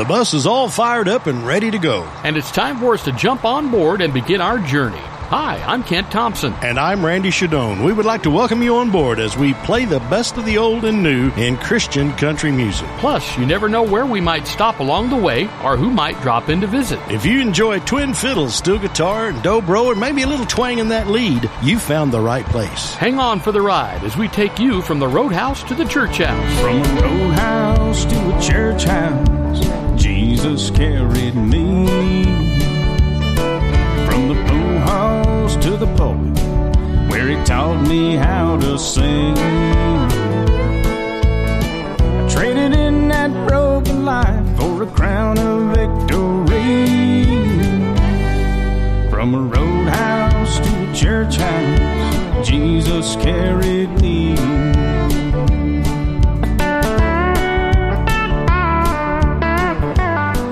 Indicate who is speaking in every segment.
Speaker 1: The bus is all fired up and ready to go.
Speaker 2: And it's time for us to jump on board and begin our journey. Hi, I'm Kent Thompson.
Speaker 1: And I'm Randy Shadoan. We would like to welcome you on board as we play the best of the old and new in Christian country music.
Speaker 2: Plus, you never know where we might stop along the way or who might drop in to visit.
Speaker 1: If you enjoy twin fiddles, steel guitar, and dobro, and maybe a little twang in that lead, you found the right place.
Speaker 2: Hang on for the ride as we take you from the roadhouse to the church house.
Speaker 3: From a roadhouse to a church house, Jesus carried me from the blue house to the pulpit where he taught me how to sing. I traded in that broken life for a crown of victory. From a roadhouse to a church house, Jesus carried me.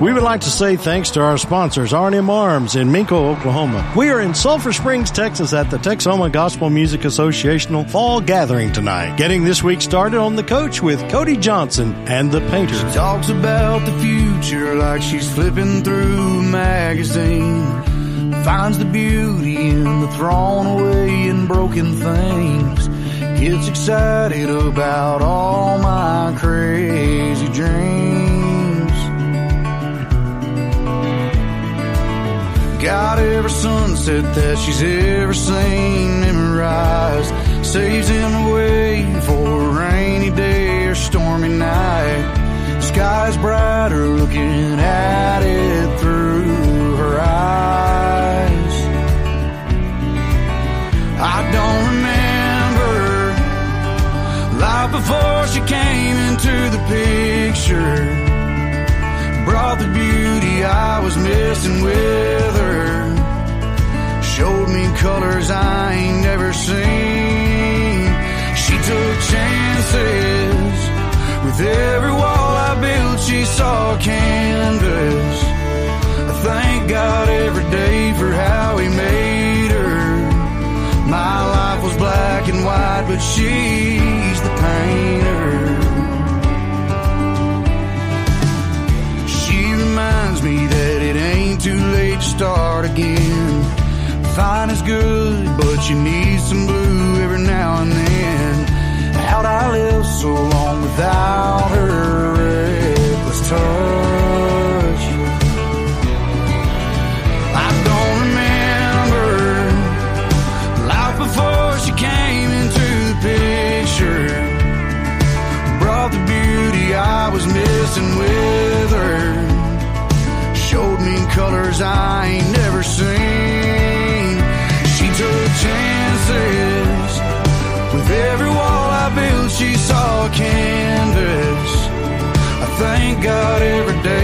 Speaker 1: We would like to say thanks to our sponsors, R&M Arms in Minco, Oklahoma. We are in Sulphur Springs, Texas at the Texoma Gospel Music Associational Fall Gathering tonight. Getting this week started on the coach with Cody Johnson and the Painter.
Speaker 4: She talks about the future like she's flipping through a magazine. Finds the beauty in the thrown away and broken things. Gets excited about all my crazy dreams. Got every sunset that she's ever seen memorized. Saves him away for a rainy day or stormy night. The Sky's brighter looking at it through her eyes. I don't remember life before she came into the picture brought the beauty I was missing with her. Showed me colors I ain't never seen. She took chances. With every wall I built, she saw canvas. I thank God every day for how He made her. My life was black and white, but she's start again. Fine is good, but you need some blue every now and then. How'd I live so long without her reckless touch? I ain't never seen. She took chances. With every wall I built, she saw a canvas. I thank God every day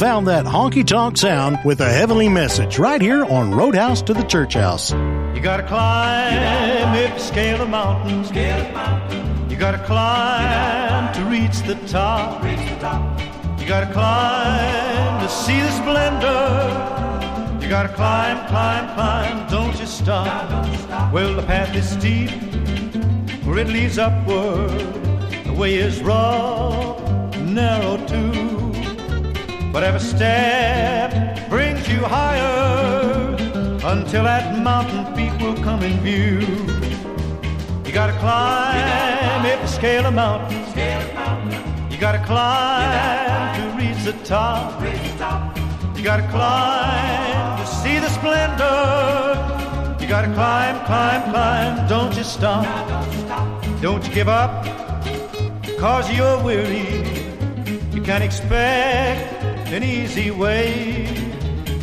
Speaker 5: found that
Speaker 1: honky tonk sound with a heavenly message right here on Roadhouse to the Church House.
Speaker 6: You gotta climb if you scale a mountain. Scale a mountain. You gotta climb to reach the top. Reach the top. You gotta climb to see the splendor. You gotta climb, climb, climb. Don't you stop. Stop. Well, the path is steep, where it leads upward. The way is rough, narrow too. But every step brings you higher until that mountain peak will come in view. You gotta climb if you scale a mountain. You gotta climb to reach the top. You gotta climb to see the splendor. You gotta climb, climb, climb. Don't you stop. Don't you give up, cause you're weary. You can't expect an easy way.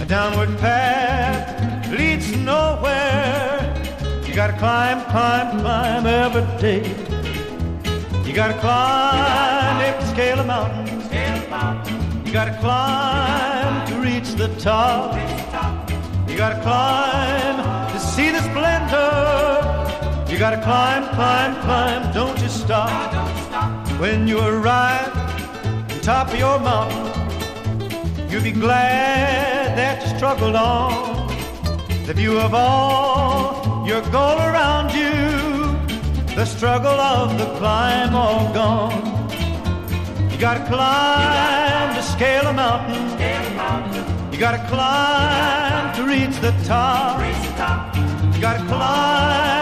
Speaker 6: A downward path leads nowhere. You gotta climb, climb, climb every day. You gotta climb you scale a mountain. You gotta climb to reach the top. You gotta climb to see the splendor. You gotta climb, climb, climb, don't you stop. When you arrive on top of your mountain, you'll be glad that you struggled on. The view of all your goal around you, the struggle of the climb all gone. You gotta climb to scale a mountain. You gotta climb to reach the top. You gotta climb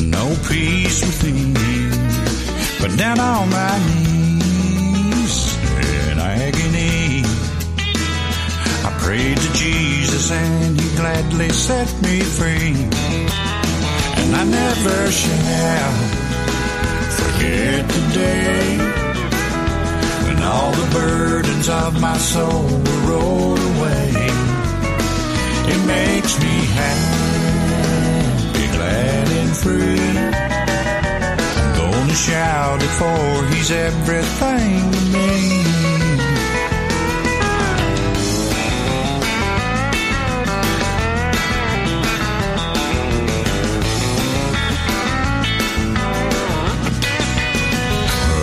Speaker 7: no peace within. me, But down on my knees in agony, I prayed to Jesus and He gladly set me free. And I never shall forget the day when all the burdens of my soul were rolled away. It makes me happy, free. I'm gonna shout it for he's everything to me.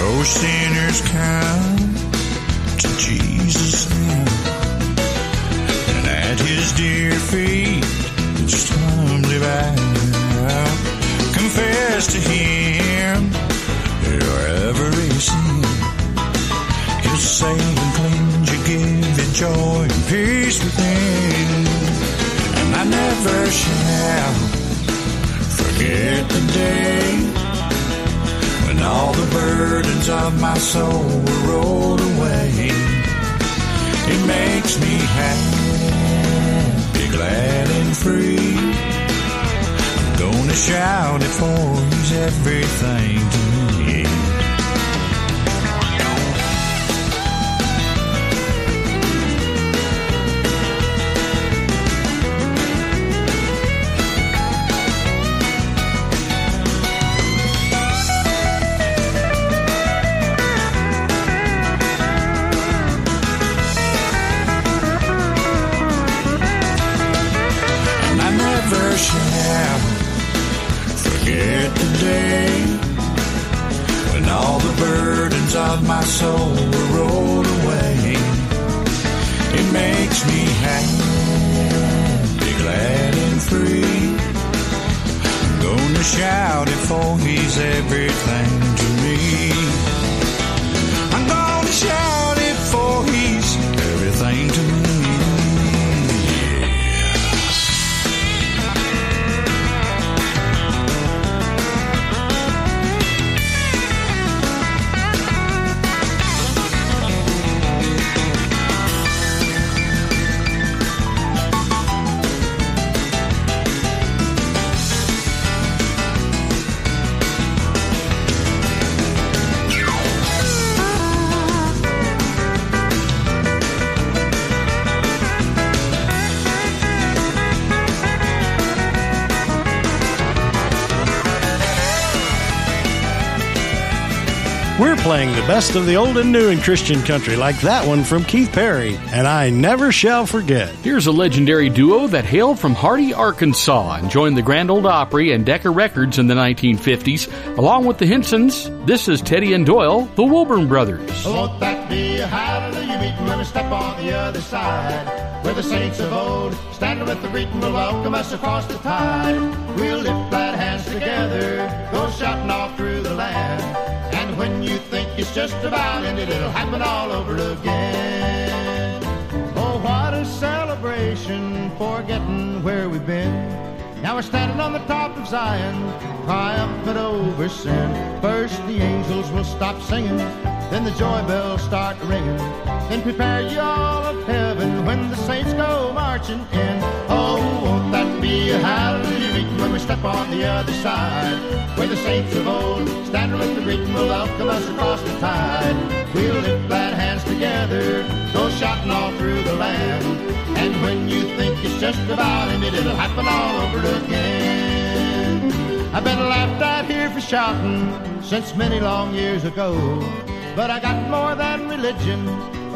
Speaker 7: Oh, sinners come to Jesus now, and at his dear feet, just humbly bow. Confess to him your every sin. He'll save and you, give you joy and peace within. And I never shall forget the day when all the burdens of my soul were rolled away. It makes me happy, glad and free. Shout it for he's everything to me. For he's everything
Speaker 1: playing the best of the old and new in Christian country, like that one from Keith Perry, and I never shall forget.
Speaker 2: Here's a legendary duo that hailed from Hardy, Arkansas, and joined the Grand Ole Opry and Decca Records in the 1950s, along with the Hinsons. This is Teddy and Doyle, the Wilburn Brothers.
Speaker 8: Won't that be a hallelujah meeting when we step on the other side? Where the saints of old, standing with the greeting, will welcome us across the tide. We'll lift glad hands together, go shouting it's just about ended, it'll happen all over again. Oh, what a celebration, forgetting where we've been. Now we're standing on the top of Zion, triumphant over sin. First the angels will stop singing, then the joy bells start ringing. Then prepare you all of heaven when the saints go marching in. Oh, a hallelujah when we step on the other side? Where the saints of old, stand with the greeting, will welcome us across the tide. We'll lift glad hands together, go shouting all through the land. And when you think it's just about ended, it'll happen all over again. I've been laughed at here for shouting since many long years ago. But I got more than religion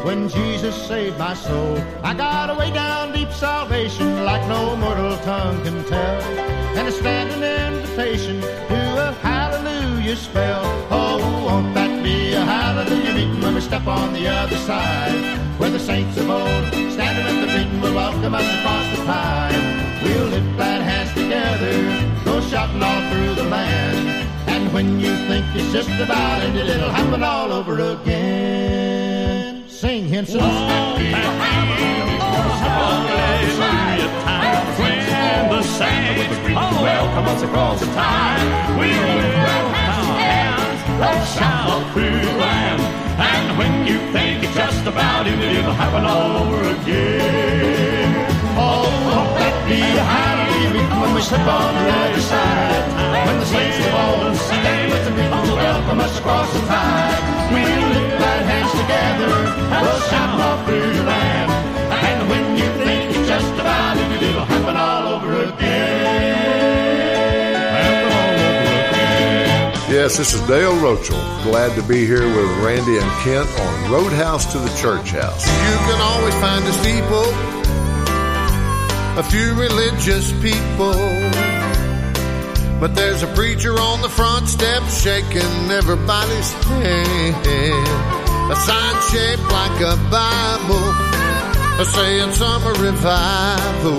Speaker 8: when Jesus saved my soul. I got a way down deep salvation like no mortal tongue can tell. And a standing invitation to a hallelujah spell. Oh, won't that be a hallelujah meeting when we step on the other side? Where the saints of old, standing at the meeting, will welcome us across the tide. We'll lift glad hands together, go shouting all through the land. And when you think it's just about ended, it'll happen all over again. Henson.
Speaker 9: When the saints oh,
Speaker 8: welcome us across the tide, we will have hands that shout through land. And when you think it's just about it, it'll happen all over again. Oh, hope that have when we step on the other side. When the saints have all sang, with the people welcome us across the tide. We'll lift our hands together, we'll shout all through the land. And when you think it's just about it, it'll happen all over again.
Speaker 10: Yes, this is Dale Rochel. Glad to be here with Randy and Kent on Roadhouse to the Church House.
Speaker 11: You can always find a steeple, a few religious people. But there's a preacher on the front step shaking everybody's hand. A sign shaped like a Bible, saying summer revival.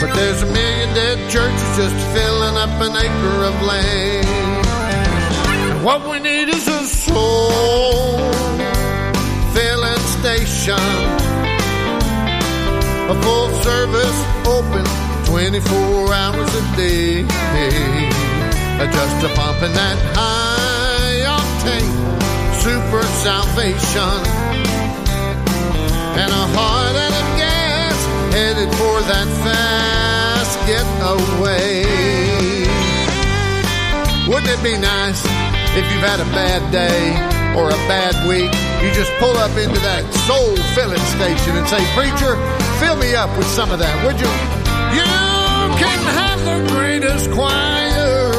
Speaker 11: But there's a million dead churches just filling up an acre of land. What we need is a soul filling station. A full service open 24 hours a day. Just a pumping that high octane super salvation. And a heart and a gas headed for that fast getaway. Wouldn't it be nice if you've had a bad day or a bad week? You just pull up into that soul filling station and say, Preacher, fill me up with some of that, would you? You can have the greatest choir,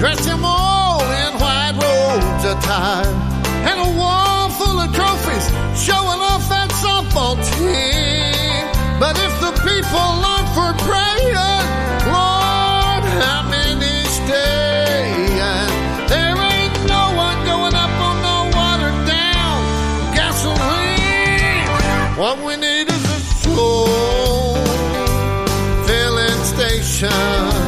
Speaker 11: dressed them all in white robes attire, and a wall full of trophies showing off that softball team. But if the people aren't for praying, station,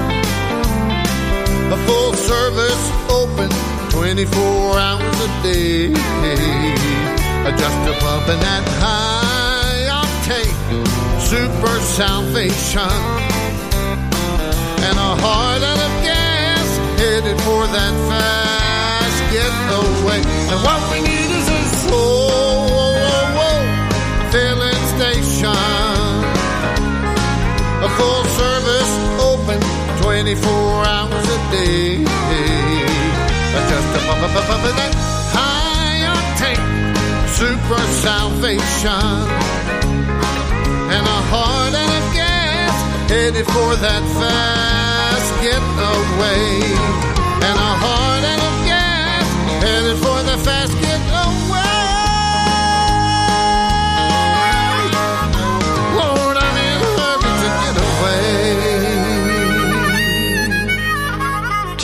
Speaker 11: a full service open 24 hours a day. Just a pumping that high octane super salvation and a heart out of gas headed for that fast getaway. And what we need is a soul filling station, a full service 24 hours a day. Just a pump, pump, pump that high octane super salvation and a heart and a gas headed for that fast getaway. And a heart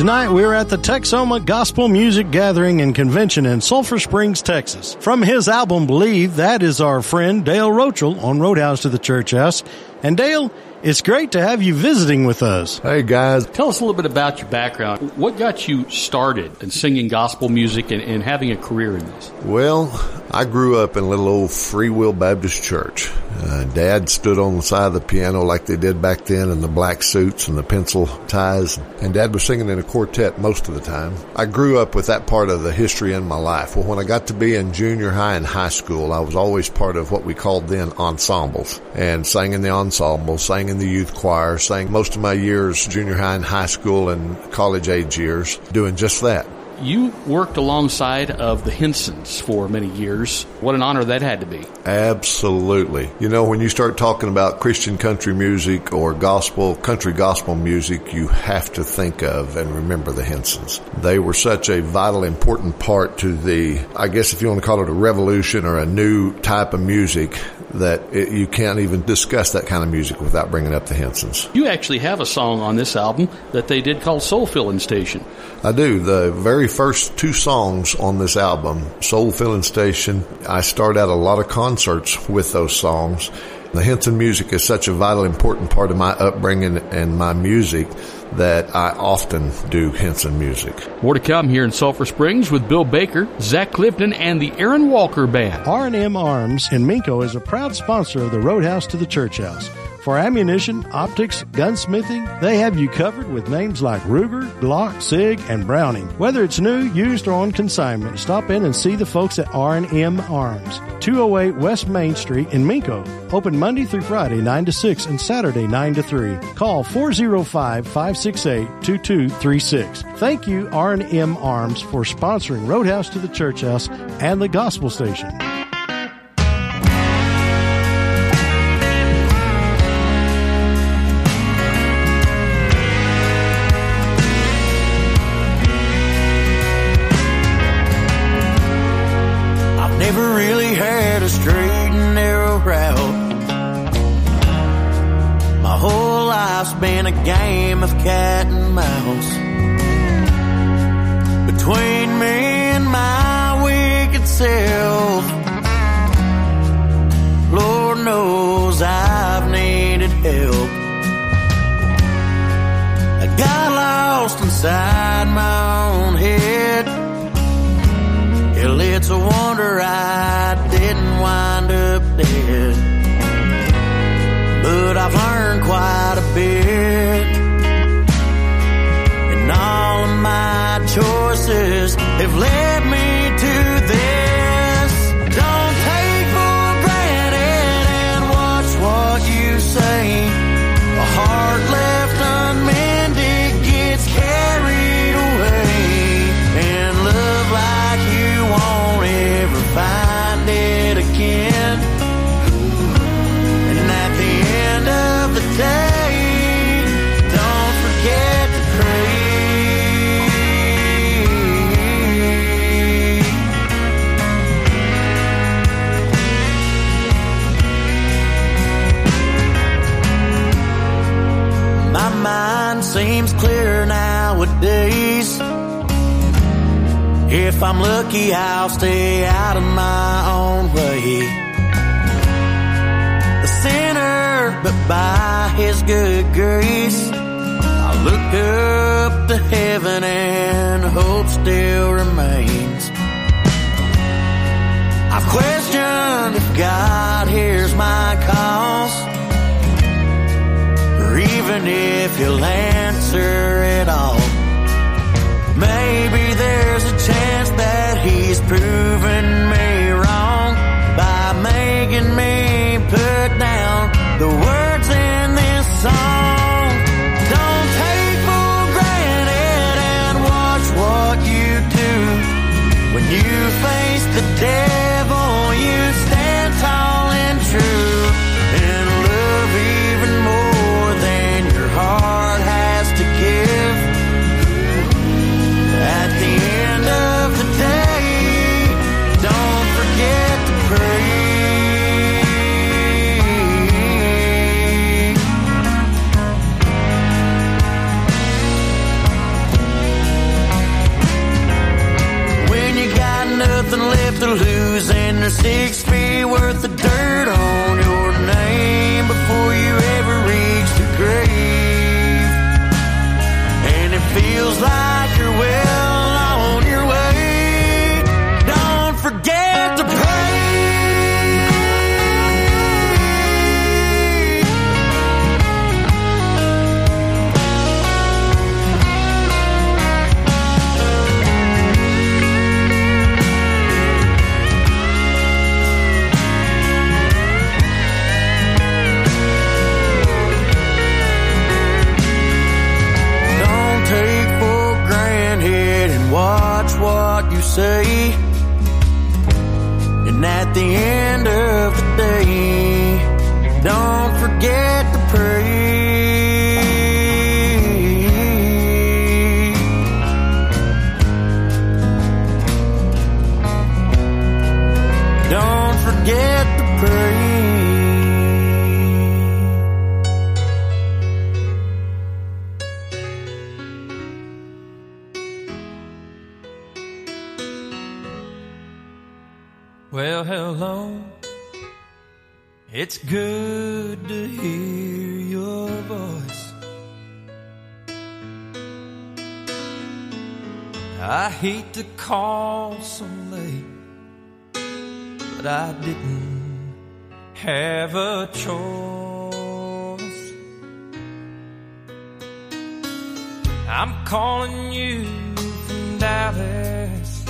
Speaker 1: Tonight we're at the Texoma Gospel Music Gathering and Convention in Sulphur Springs, Texas. From his album Believe, that is our friend Dale Rochel on Roadhouse to the Church House. And Dale, it's great to have you visiting with us.
Speaker 10: Hey guys,
Speaker 2: Tell us a little bit about your background. What got you started in singing gospel music and, and having a career in this?
Speaker 10: Well, I grew up in a little old Free Will Baptist church. Uh, Dad stood on the side of the piano like they did back then in the black suits and the pencil ties. And Dad was singing in a quartet most of the time. I grew up with that part of the history in my life. Well, when I got to be in junior high and high school, I was always part of what we called then ensembles and sang in the ensemble, sang in the youth choir, sang most of my years, junior high and high school and college age years, doing just that.
Speaker 2: You worked alongside of the Hinsons for many years. What an honor that had to be.
Speaker 10: Absolutely. You know, when you start talking about Christian country music or gospel, country gospel music, you have to think of and remember the Hinsons. They were such a vital, important part to the, I guess if you want to call it a revolution or a new type of music that it, you can't even discuss that kind of music without bringing up the Hinsons.
Speaker 2: You actually have a song on this album that they did called Soul Filling Station.
Speaker 10: I do. The very first two songs on this album, Soul Filling Station, I start out a lot of concerts with those songs. The Hinson music is such a vital, important part of my upbringing and my music that I often do Hinson music.
Speaker 2: More to come here in Sulphur Springs with Bill Baker, Zach Clifton, and the Aaron Walker Band.
Speaker 1: R&M Arms in Minco is a proud sponsor of the Roadhouse to the Church House. For ammunition, optics, gunsmithing, they have you covered with names like Ruger, Glock, Sig, and Browning. Whether it's new, used, or on consignment, stop in and see the folks at R&M Arms, 208 West Main Street in Minco. Open Monday through Friday, 9 to 6, and Saturday, 9 to 3. Call 405-568-2236. Thank you, R&M Arms, for sponsoring Roadhouse to the Church House and the Gospel Station.
Speaker 12: but by His good grace, I look up to heaven and hope still remains. I've questioned if God hears my calls, or even if He'll answer Don't take for granted and watch what you do when you face the day. six feet worth of the end.
Speaker 13: hate to call so late, but I didn't have a choice.
Speaker 14: I'm calling you from Dallas,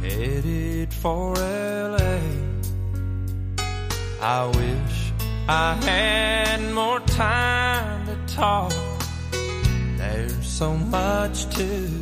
Speaker 14: headed for LA. I wish I had more time to talk. There's so much to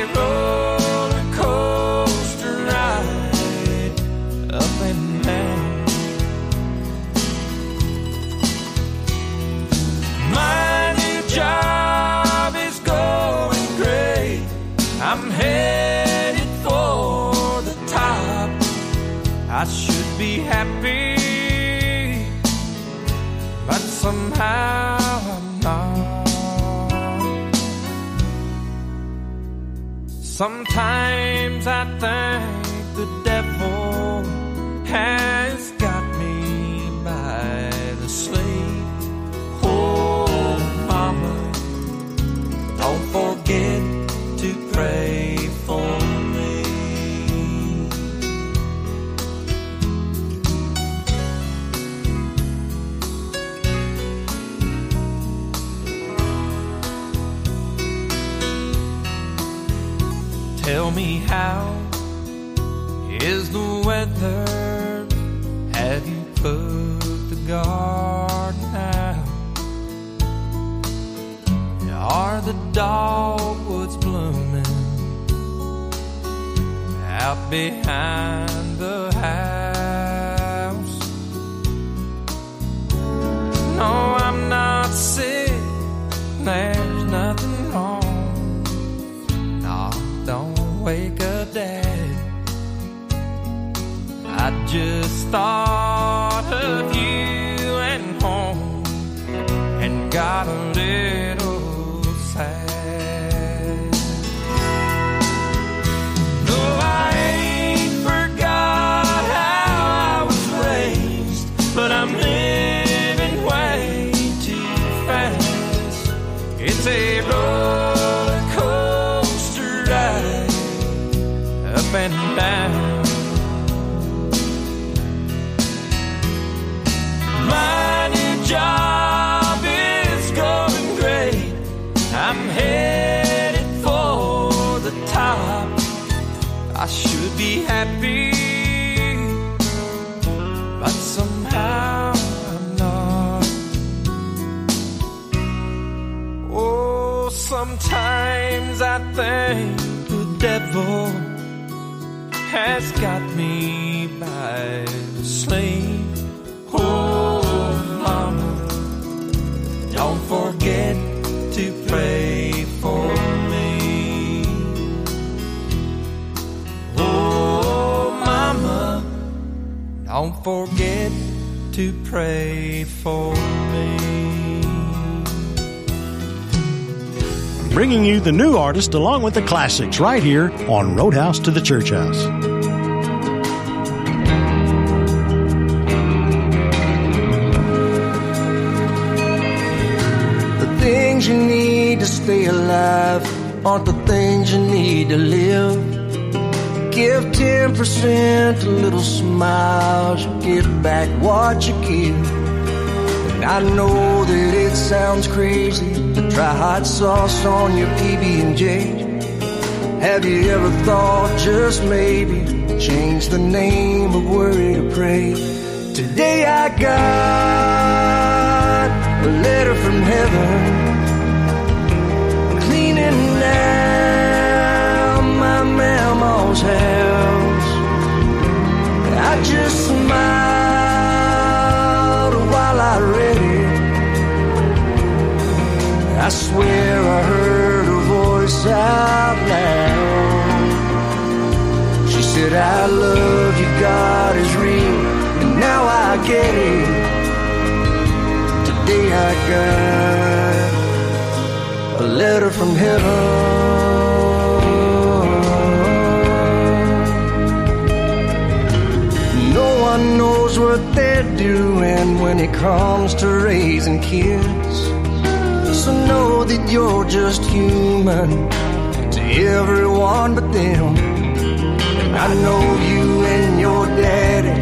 Speaker 14: but somehow I'm not. Sometimes I think the devil has how is the weather? Have you put the garden out? Are the dogwoods blooming out behind the house? No, I'm not sick. There's just thought of you and home and got a little devil has got me by the sleeve. Oh, mama, don't forget to pray for me. Oh, mama, don't forget to pray for me.
Speaker 1: Bringing you the new artist along with the classics right here on Roadhouse to the Church House.
Speaker 4: The things you need to stay alive aren't the things you need to live. Give 10% to little smiles, you get back what you give. And I know that it sounds crazy try hot sauce on your PB&J. Have you ever thought just maybe change the name of worry to pray? Today I got a letter from heaven cleaning out my mama's house. I just smiled while I read swear I heard her voice out loud. She said, I love you, God is real, and now I get it. Today I got a letter from heaven. No one knows what they're doing when it comes to raising kids also know that you're just human to everyone but them. And I know you and your daddy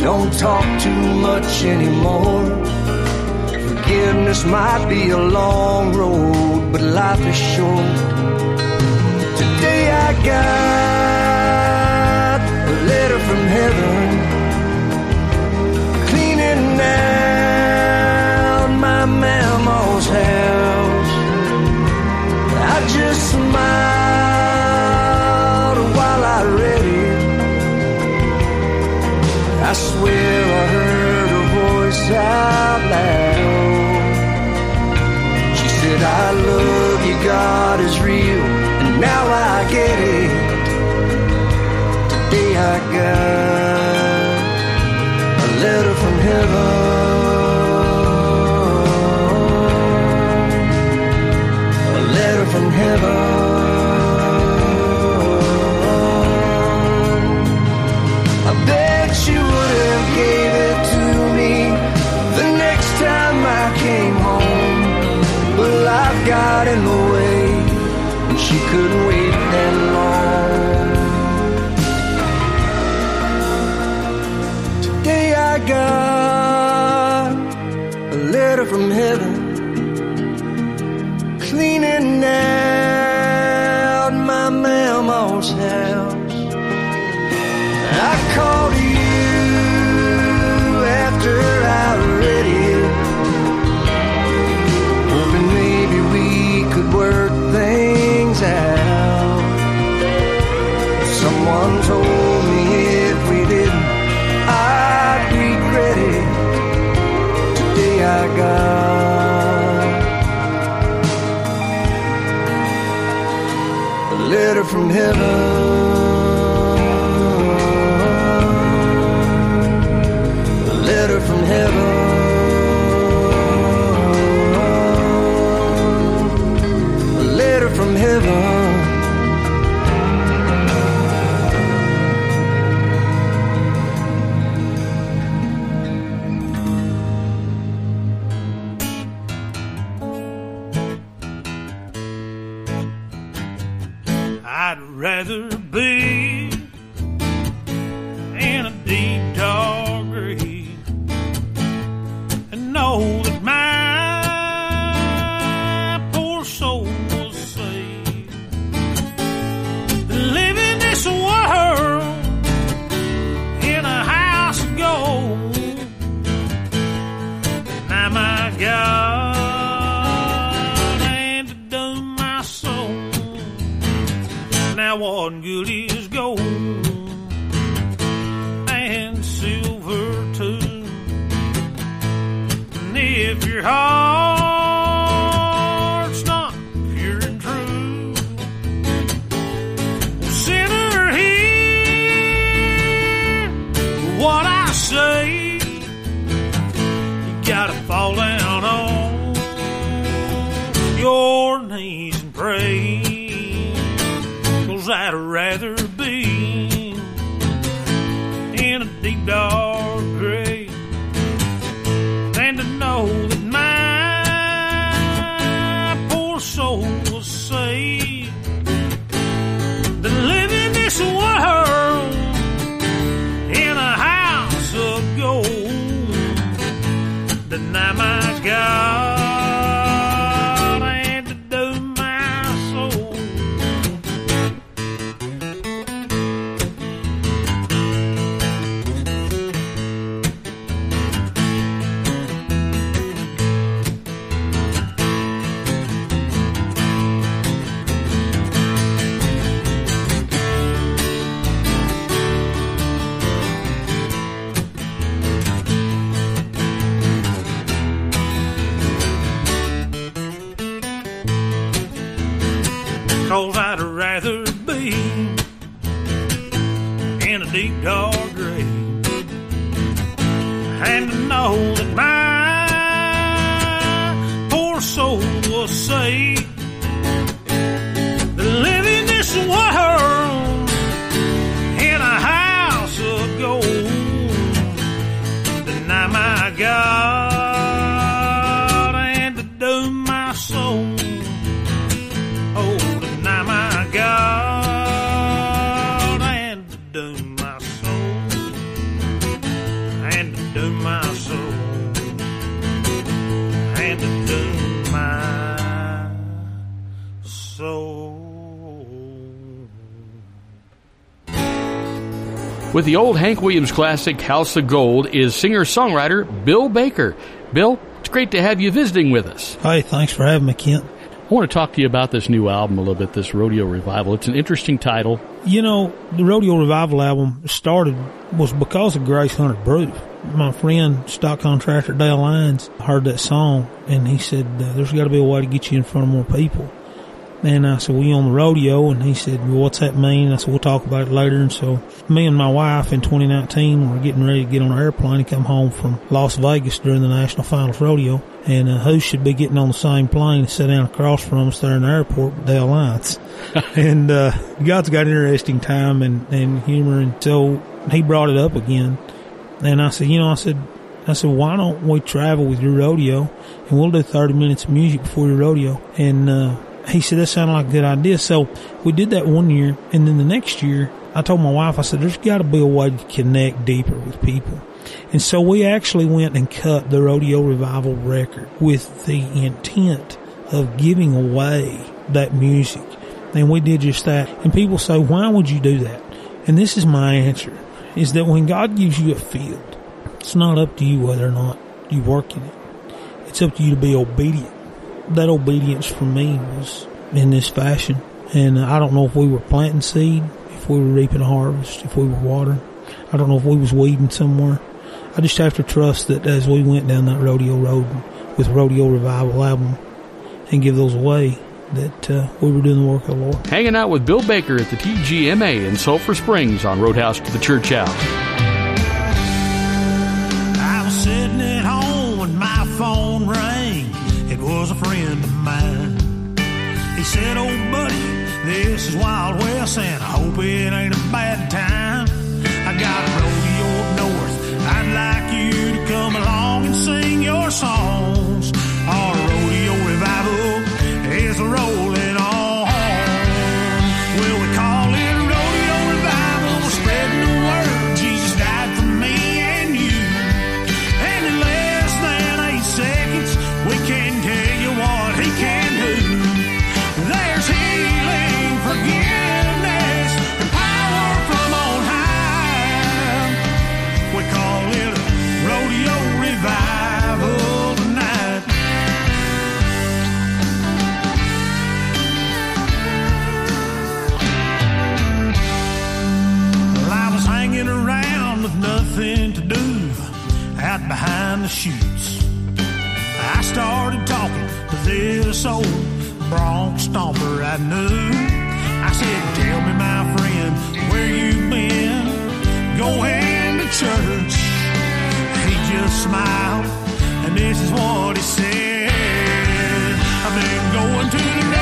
Speaker 4: don't talk too much anymore. Forgiveness might be a long road, but life is short. Today I got a letter from heaven. swear I heard her voice out loud. She said, I love you, God is real, and now I get it. Today I got a letter from heaven. A letter from heaven.
Speaker 15: down on your knees and pray. Cause I'd rather be in a deep dark
Speaker 2: With the old Hank Williams classic House of Gold is singer-songwriter Bill Baker. Bill, it's great to have you visiting with us.
Speaker 16: Hi, thanks for having me, Kent.
Speaker 2: I want to talk to you about this new album a little bit, this Rodeo Revival. It's an interesting title.
Speaker 16: You know, the Rodeo Revival album started was because of Grace Hunter Booth. My friend, stock contractor Dale Lyons, heard that song and he said, "There's got to be a way to get you in front of more people." And I said, well, you on the rodeo? And he said, well, what's that mean? I said, we'll talk about it later. And so me and my wife in 2019 were getting ready to get on an airplane and come home from Las Vegas during the National Finals Rodeo. And uh, who should be getting on the same plane and sit down across from us there in the airport with Dale Lyons. and, uh, God's got an interesting time and, and humor. And so he brought it up again. And I said, you know, I said, I said, why don't we travel with your rodeo and we'll do 30 minutes of music before your rodeo? And, uh, he said that sounded like a good idea. So we did that one year, and then the next year, I told my wife, I said, "There's got to be a way to connect deeper with people." And so we actually went and cut the Rodeo Revival record with the intent of giving away that music. And we did just that. And people say, why would you do that? And this is my answer, is that when God gives you a field, it's not up to you whether or not you work in it. It's up to you to be obedient that obedience for me was in this fashion. And I don't know if we were planting seed, if we were reaping a harvest, if we were watering. I don't know if we was weeding somewhere. I just have to trust that as we went down that rodeo road with Rodeo Revival album and give those away, that uh, we were doing the work of the Lord.
Speaker 2: Hanging out with Bill Baker at the TGMA in Sulphur Springs on Roadhouse to the Church House.
Speaker 15: I was sitting at home when my phone rang. Was a friend of mine. He said, Oh, buddy, this is Wild West, and I hope it ain't a bad time. I got a rodeo up north. I'd like you to come along and sing your songs. The chutes. I started talking to this old bronc stomper I knew. I said, Tell me, my friend, where you been? Going to church. He just smiled, and this is what he said. I've been going to the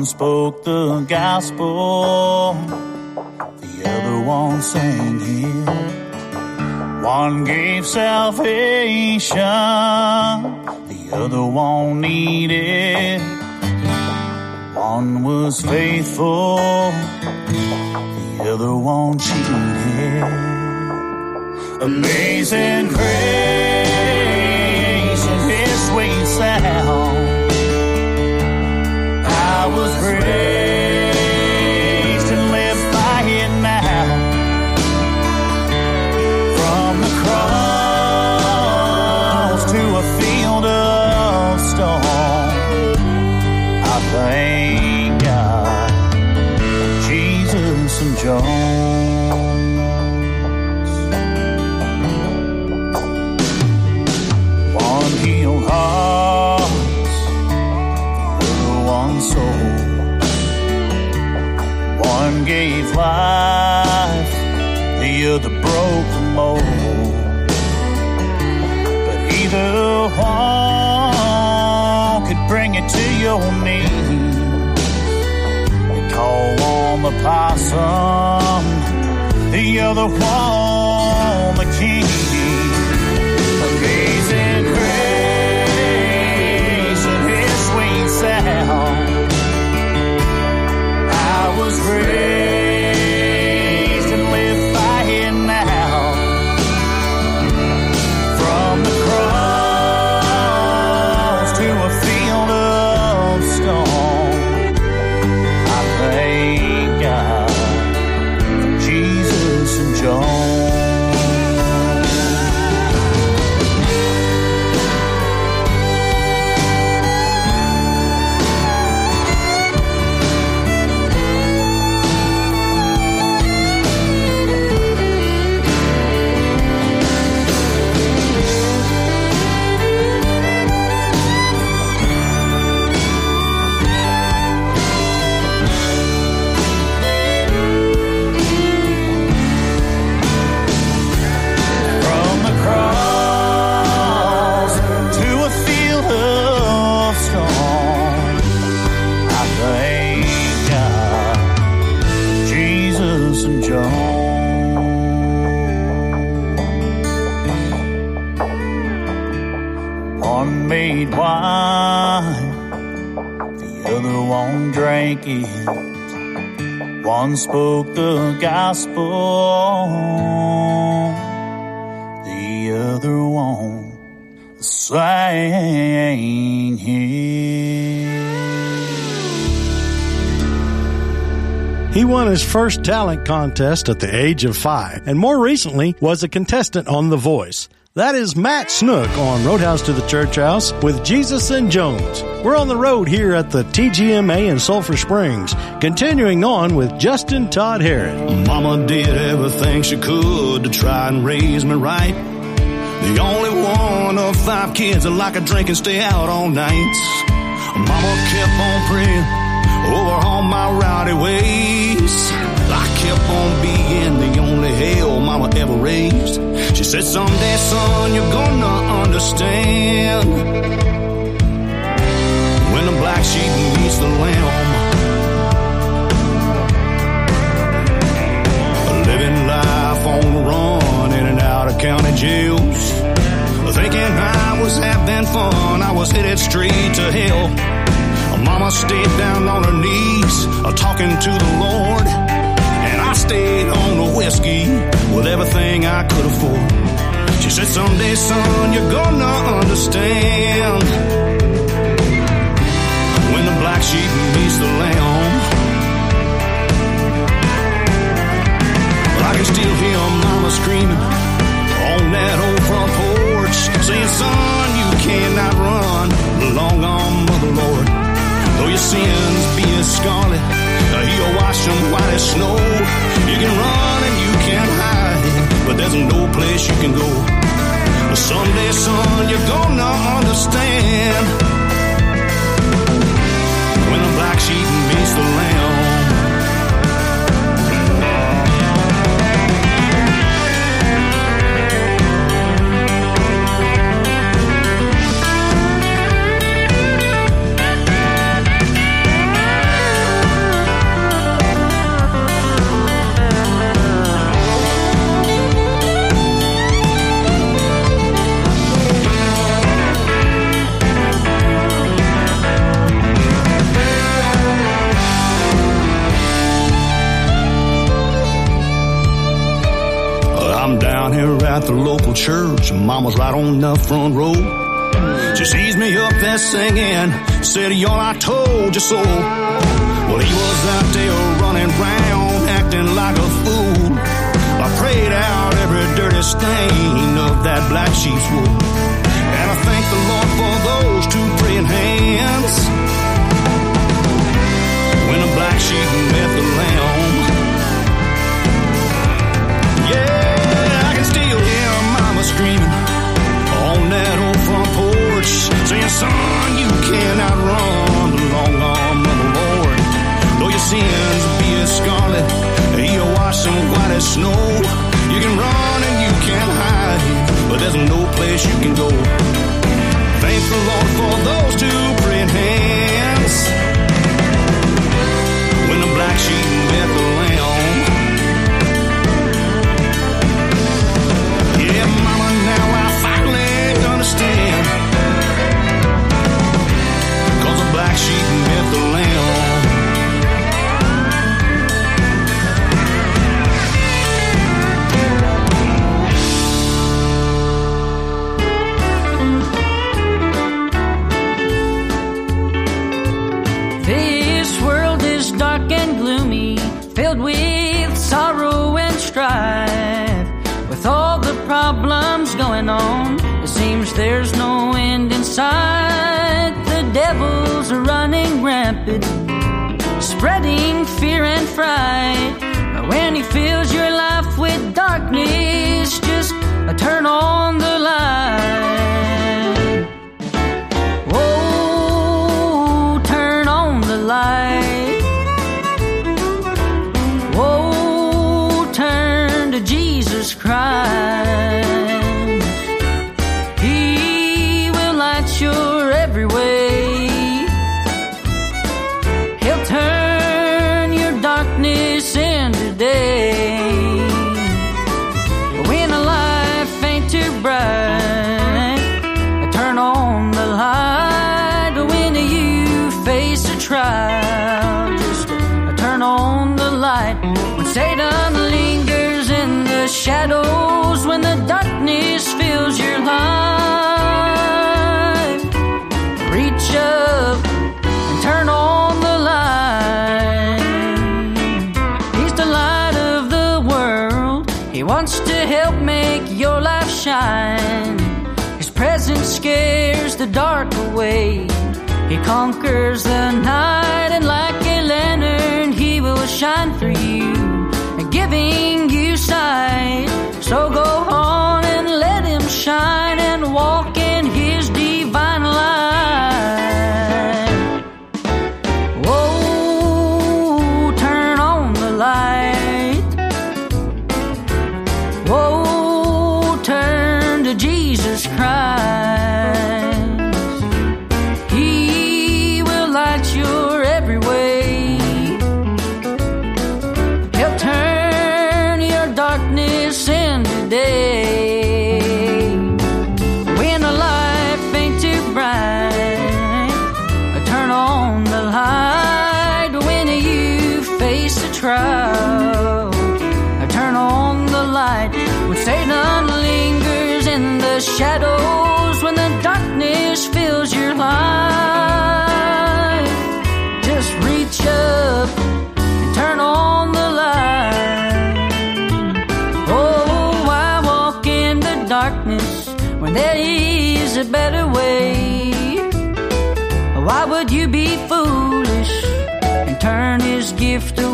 Speaker 13: One spoke the gospel, the other one sang it.
Speaker 12: One gave salvation, the other one needed. One was faithful, the other one cheated. Amazing grace possum, the other one drank. One spoke the gospel the other one sang.
Speaker 1: He won his first talent contest at the age of five, and more recently was a contestant on The Voice. That is Matt Snook on Roadhouse to the Church House with Jesus and Jones. We're on the road here at the TGMA in Sulphur Springs, continuing on with Justin Todd Harris.
Speaker 17: Mama did everything she could to try and raise me right. The only one of five kids that like a drink and stay out all nights. Mama kept on praying over all my rowdy ways. I kept on being the only hell mama ever raised. She said, someday son, you're gonna understand. The black sheep meets the lamb. Living life on the run, in and out of county jails. Thinking I was having fun, I was headed straight to hell. Mama stayed down on her knees, talking to the Lord. And I stayed on the whiskey with everything I could afford. She said, someday, son, you're gonna understand. Black sheep meets the lamb. But I can still hear mama screaming on that old front porch, saying, son, you cannot run long on mother Lord. Though your sins be as scarlet, he'll wash them white as snow. You can run and you can hide, but there's no place you can go. Someday, son, you're gonna understand. When the local church. Mama's right on the front row. She sees me up there singing, said, y'all, I told you so. Well, he was out there running round, acting like a fool. I prayed out every dirty stain of that black sheep's wool. And I thank the Lord for those two praying hands. When the black sheep met the lamb. Son, you cannot run the long arm of the Lord. Though your sins be as scarlet, he'll wash them white as snow. You can run and you can hide, but there's no place you can go. Thank the Lord for those two praying hands. When the black sheep met the
Speaker 18: rampant, spreading fear and fright. When he fills your life with darkness, just turn on His presence scares the dark away. He conquers the night, and like a lantern, he will shine for you, giving you sight. So go on and let him shine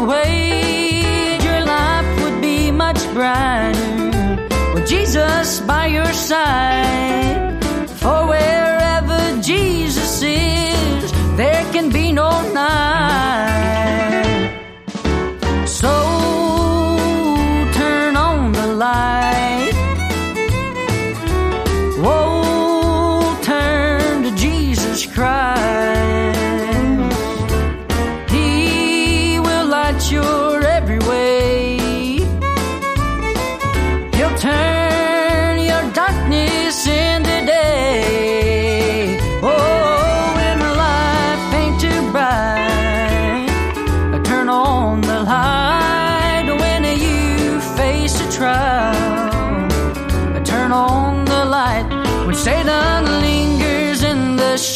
Speaker 18: away? Your life would be much brighter with Jesus by your side. For wherever Jesus is, there can be no night.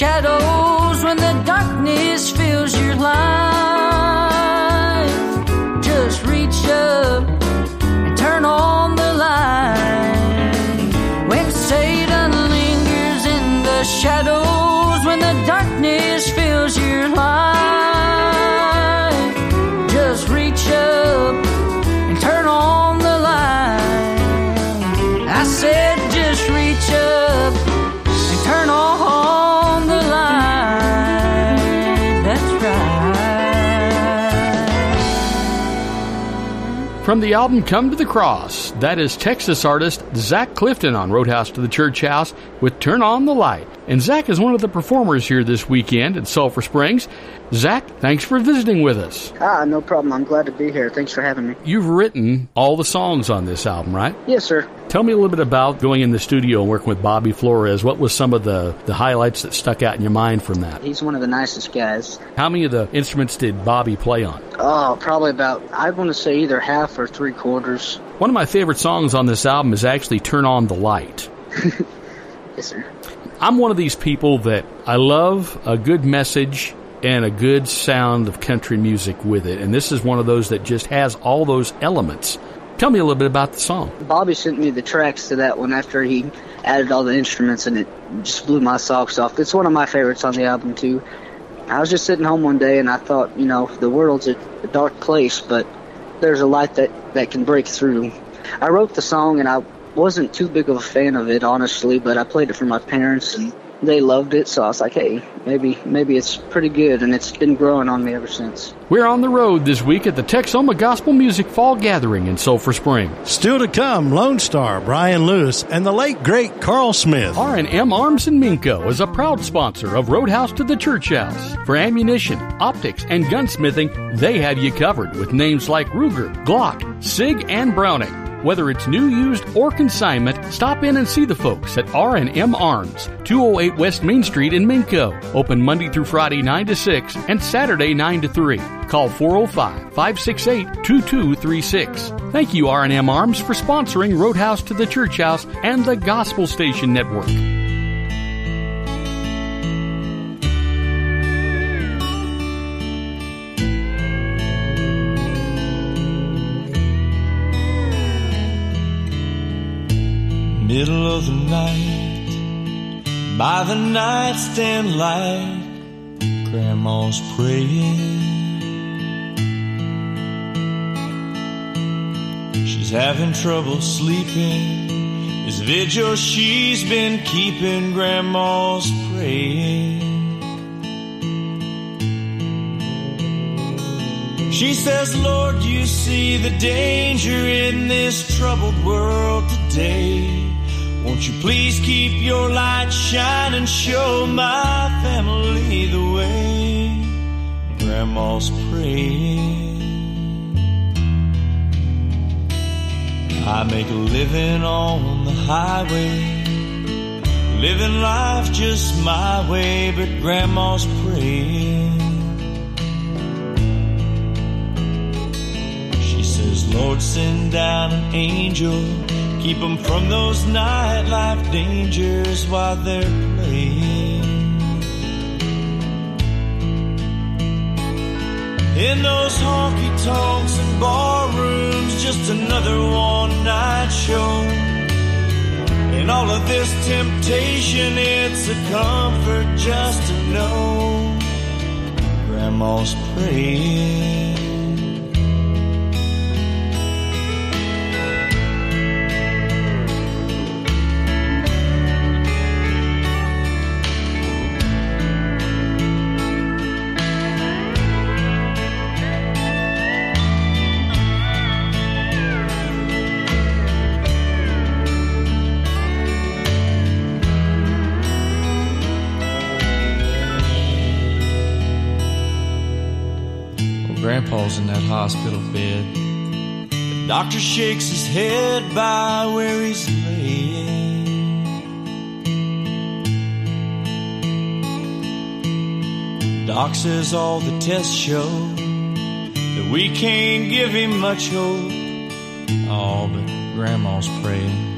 Speaker 18: Shadows, when the darkness fills your life, just reach up and turn on the light. When Satan lingers in the shadows, when the darkness fills your life,
Speaker 2: From the album Come to the Cross, that is Texas artist Zach Clifton on Roadhouse to the Church House with Turn On the Light. And Zach is one of the performers here this weekend at Sulphur Springs. Zach, thanks for visiting with us.
Speaker 19: Ah, no problem. I'm glad to be here. Thanks for having me.
Speaker 2: You've written all the songs on this album, right?
Speaker 19: Yes, sir.
Speaker 2: Tell me a little bit about going in the studio and working with Bobby Flores. What was some of the, the highlights that stuck out in your mind from that?
Speaker 19: He's one of the nicest guys.
Speaker 2: How many of the instruments did Bobby play on?
Speaker 19: Oh, probably about, I want to say either half or three quarters.
Speaker 2: One of my favorite songs on this album is actually Turn On the Light.
Speaker 19: Yes, sir.
Speaker 2: I'm one of these people that I love a good message and a good sound of country music with it. And this is one of those that just has all those elements. Tell me a little bit about the song.
Speaker 19: Bobby sent me the tracks to that one after he added all the instruments, and it just blew my socks off. It's one of my favorites on the album, too. I was just sitting home one day, and I thought, you know, the world's a, a dark place, but there's a light that, that can break through. I wrote the song, and I wasn't too big of a fan of it, honestly, but I played it for my parents, and they loved it, so I was like, hey, maybe maybe it's pretty good, and it's been growing on me ever since.
Speaker 2: We're on the road this week at the Texoma Gospel Music Fall Gathering in Sulphur Springs.
Speaker 1: Still to come, Lone Star, Brian Lewis, and the late great Carl Smith.
Speaker 2: R&M Arms and Minco is a proud sponsor of Roadhouse to the Church House. For ammunition, optics, and gunsmithing, they have you covered with names like Ruger, Glock, SIG, and Browning. Whether it's new, used, or consignment, stop in and see the folks at R&M Arms, 208 West Main Street in Minco. Open Monday through Friday 9 to 6 and Saturday 9 to 3. Call 405-568-2236. Thank you R&M Arms for sponsoring Roadhouse to the Church House and the Gospel Station Network.
Speaker 7: Middle of the night, by the nightstand light, Grandma's praying. She's having trouble sleeping. This vigil she's been keeping, Grandma's praying. She says, Lord, you see the danger in this troubled world today. Won't you please keep your light shining, show my family the way? Grandma's praying. I make a living on the highway, living life just my way, but Grandma's praying. She says, Lord, send down an angel. Keep them from those nightlife dangers while they're playing. In those honky tonks and barrooms, just another one night show. In all of this temptation, it's a comfort just to know Grandma's praying. Hospital bed. The doctor shakes his head by where he's laying. Doc says all the tests show that we can't give him much hope. Oh, but Grandma's praying.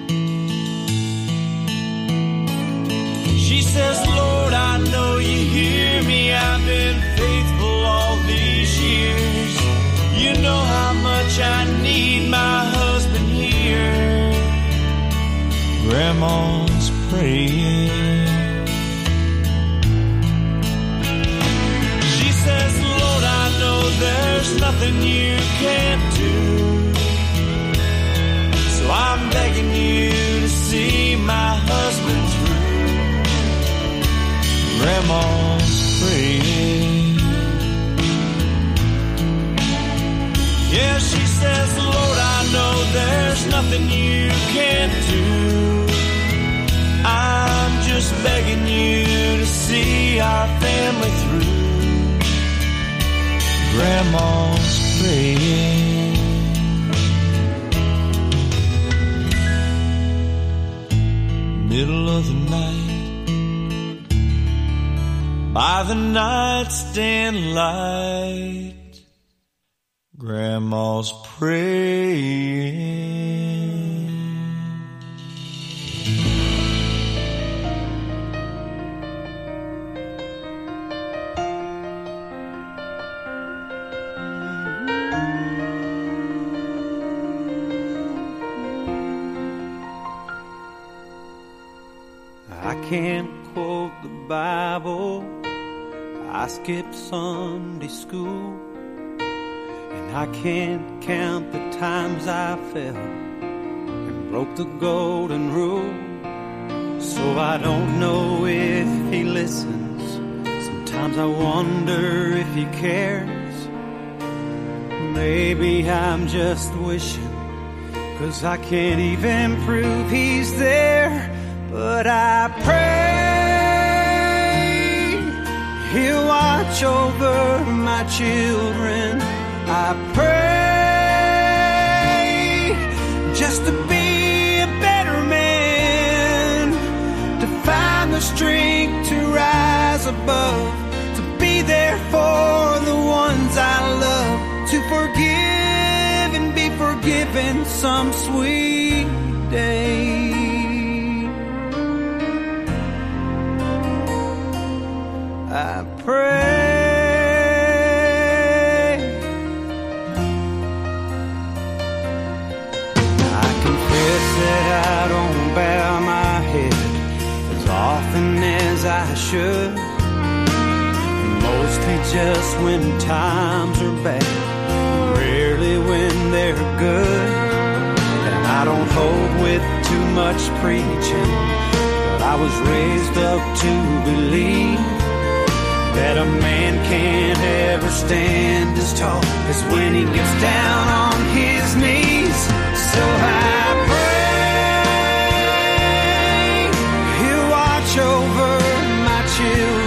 Speaker 7: She says, Lord, I know you hear me. I've been faithful all these years. You know how much I need my husband here.
Speaker 20: Grandma's praying.
Speaker 7: She says, Lord, I know there's nothing you can't do. So I'm begging you to see my husband through.
Speaker 20: Grandma's praying.
Speaker 7: Yeah, she says, Lord, I know there's nothing you can't do. I'm just begging you to see our family through.
Speaker 20: Grandma's praying.
Speaker 7: Middle of the night, by the nightstand light, Grandma's praying.
Speaker 4: I can't quote the Bible. I skipped Sunday school. I can't count the times I fell and broke the golden rule. So I don't know if he listens. Sometimes I wonder if he cares. Maybe I'm just wishing. Cause I can't even prove he's there. But I pray he'll watch over my children. I pray just to be a better man, to find the strength to rise above, to be there for the ones I love, to forgive and be forgiven some sweet day. I pray. Bow my head as often as I should. Mostly just when times are bad, rarely when they're good. And I don't hold with too much preaching, but I was raised up to believe that a man can't ever stand as tall as when he gets down on his knees. So I pray over my children.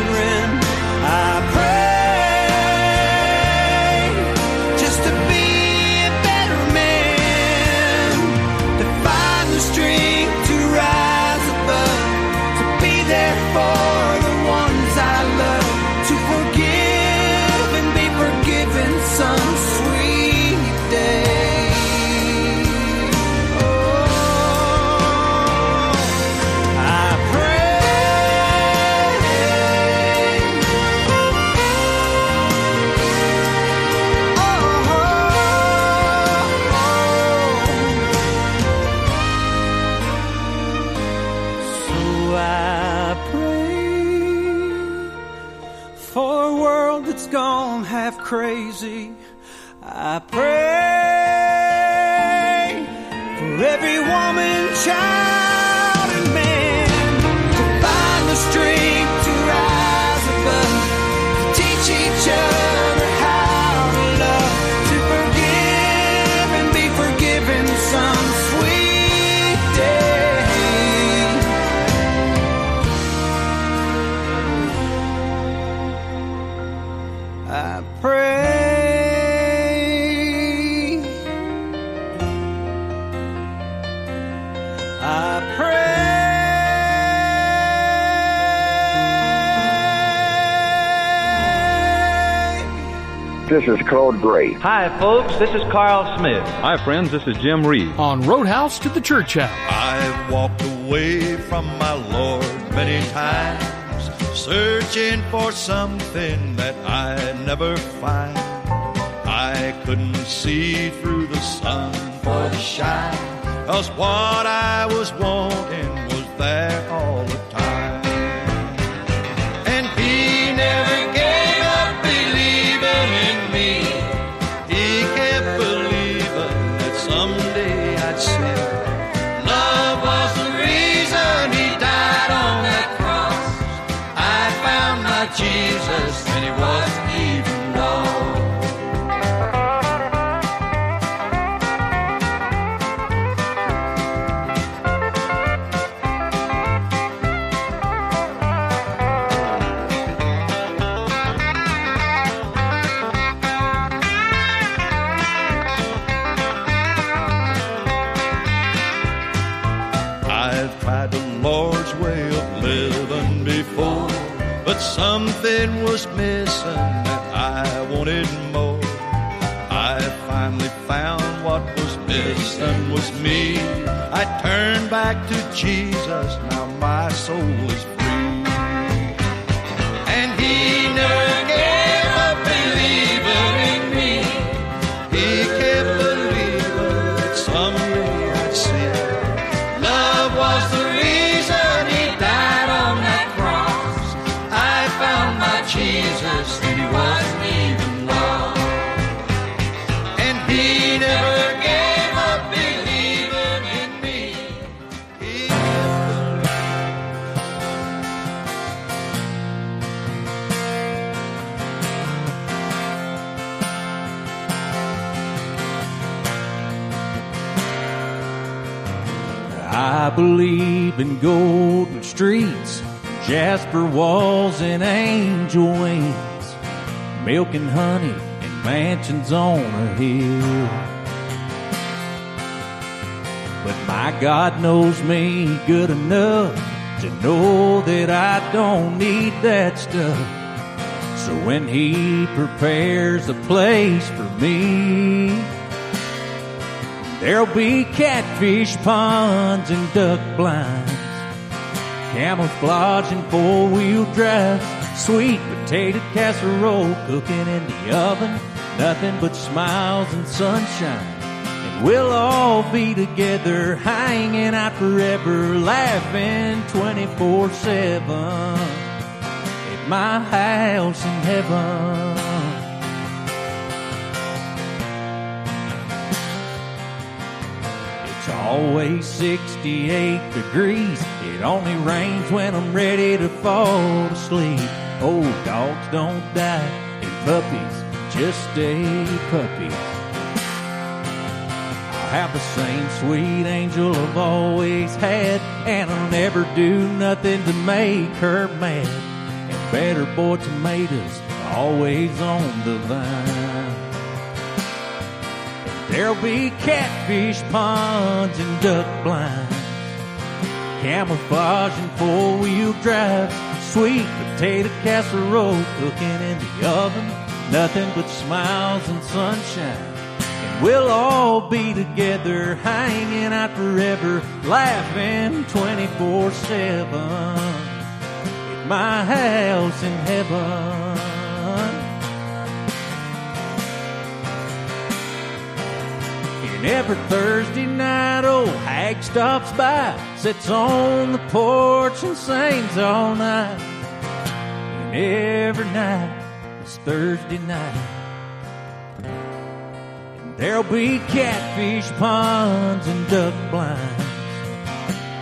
Speaker 21: This is Claude Gray.
Speaker 22: Hi, folks. This is Carl Smith.
Speaker 2: Hi, friends. This is Jim Reed. On Roadhouse to the Church House.
Speaker 23: I I've walked away from my Lord many times, searching for something that I'd never find. I couldn't see through the sun for the shine, cause what I was wanting was there was me. I turned back to Jesus, now my soul is
Speaker 13: believe in golden streets, jasper walls, and angel wings, milk and honey, and mansions on a hill. But my God knows me good enough to know that I don't need that stuff. So when He prepares a place for me, There'll be catfish ponds and duck blinds, camouflage and four wheel drives, sweet potato casserole cooking in the oven, nothing but smiles and sunshine. And we'll all be together, hanging out forever, laughing 24 7 at my house in heaven. Always 68 degrees. It only rains when I'm ready to fall asleep. Old dogs don't die, and puppies just stay puppies. I'll have the same sweet angel I've always had, and I'll never do nothing to make her mad. And better boy tomatoes always on the vine. There'll be catfish ponds and duck blinds, camouflage and four wheel drives, sweet potato casserole cooking in the oven, nothing but smiles and sunshine. And we'll all be together, hanging out forever, laughing 24 7 at my house in heaven. Every Thursday night, old hag stops by, sits on the porch and sings all night. And every night is Thursday night. And there'll be catfish ponds and duck blinds,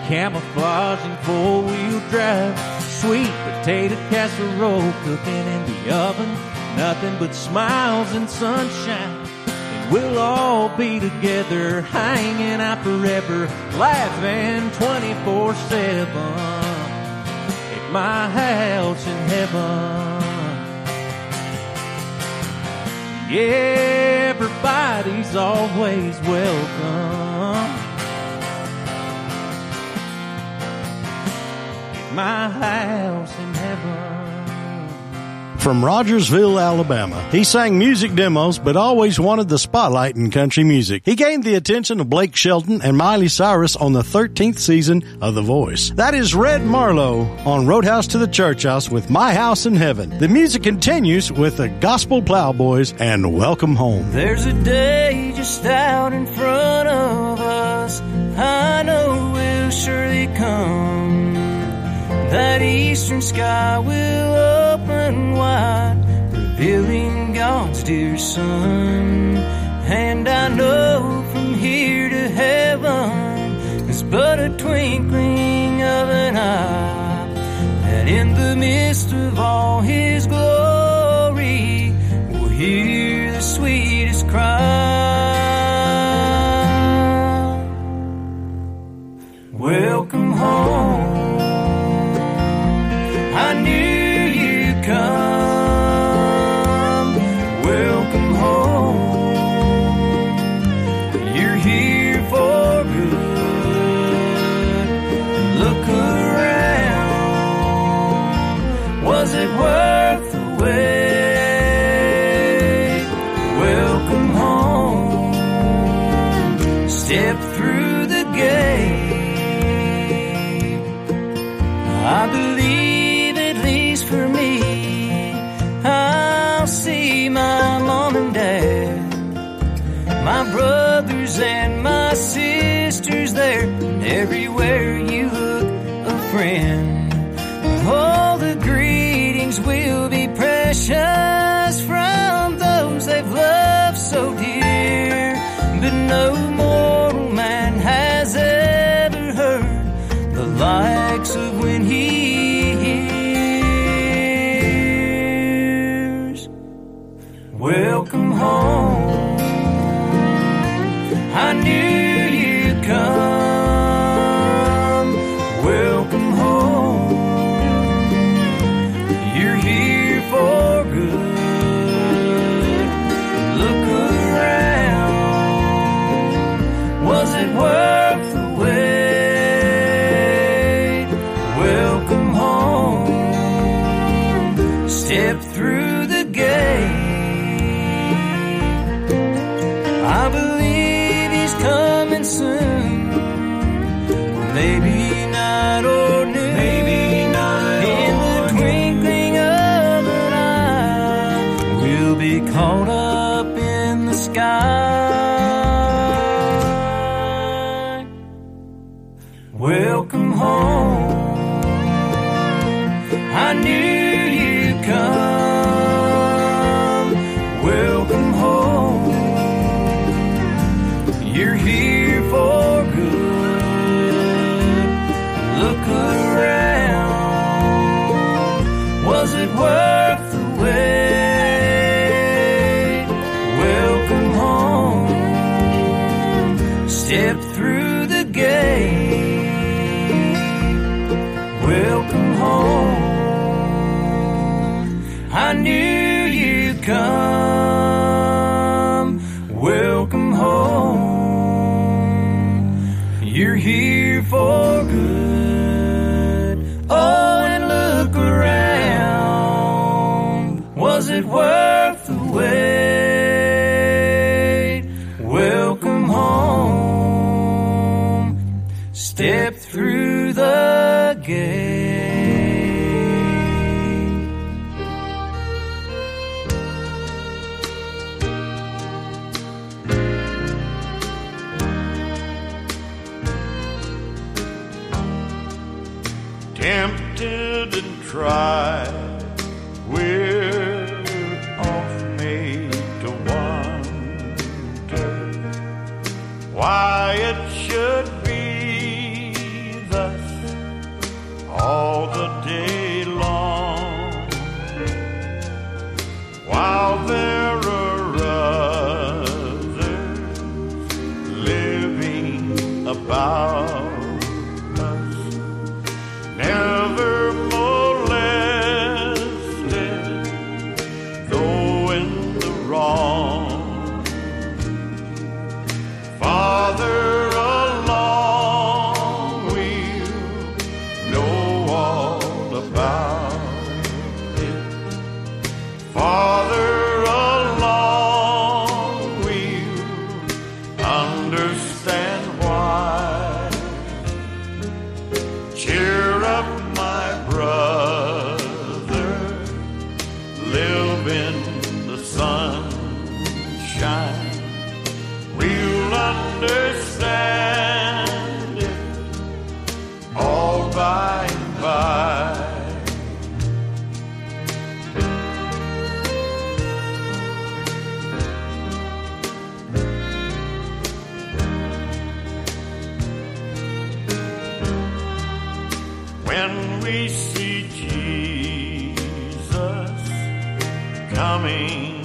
Speaker 13: camouflaging four wheel drive, sweet potato casserole cooking in the oven, nothing but smiles and sunshine. We'll all be together, hanging out forever, laughing 24 7 at my house in heaven. Yeah, everybody's always welcome at my house in heaven.
Speaker 1: From Rogersville, Alabama. He sang music demos, but always wanted the spotlight in country music. He gained the attention of Blake Shelton and Miley Cyrus on the 13th season of The Voice. That is Red Marlow on Roadhouse to the Church House with My House in Heaven. The music continues with the Gospel Plowboys and Welcome Home.
Speaker 14: There's a day just out in front of us. I know will surely come. That eastern sky will open wide, revealing God's dear Son. And I know from here to heaven is but a twinkling of an eye. That in the midst of all His glory, we'll hear the sweetest cry. Welcome home. My sisters there, and everywhere you look, a friend. All the greetings will be precious from those they've loved so dear, but no coming.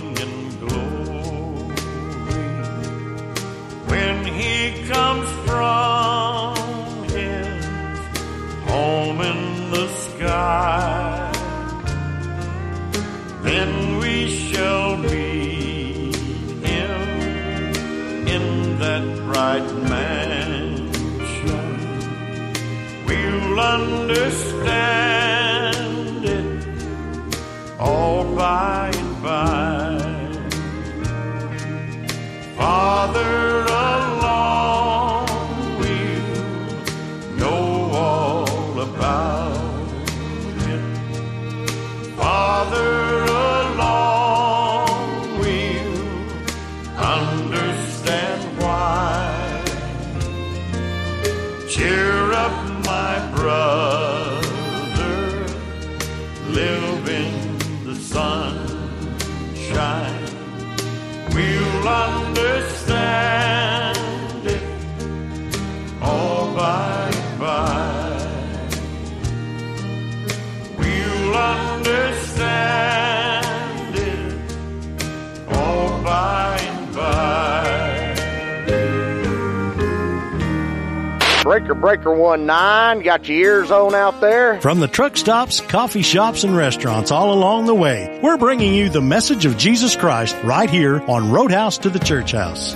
Speaker 24: Breaker 19. Got your ears on out there.
Speaker 1: From the truck stops, coffee shops, and restaurants all along the way, we're bringing you the message of Jesus Christ right here on Roadhouse to the Church House.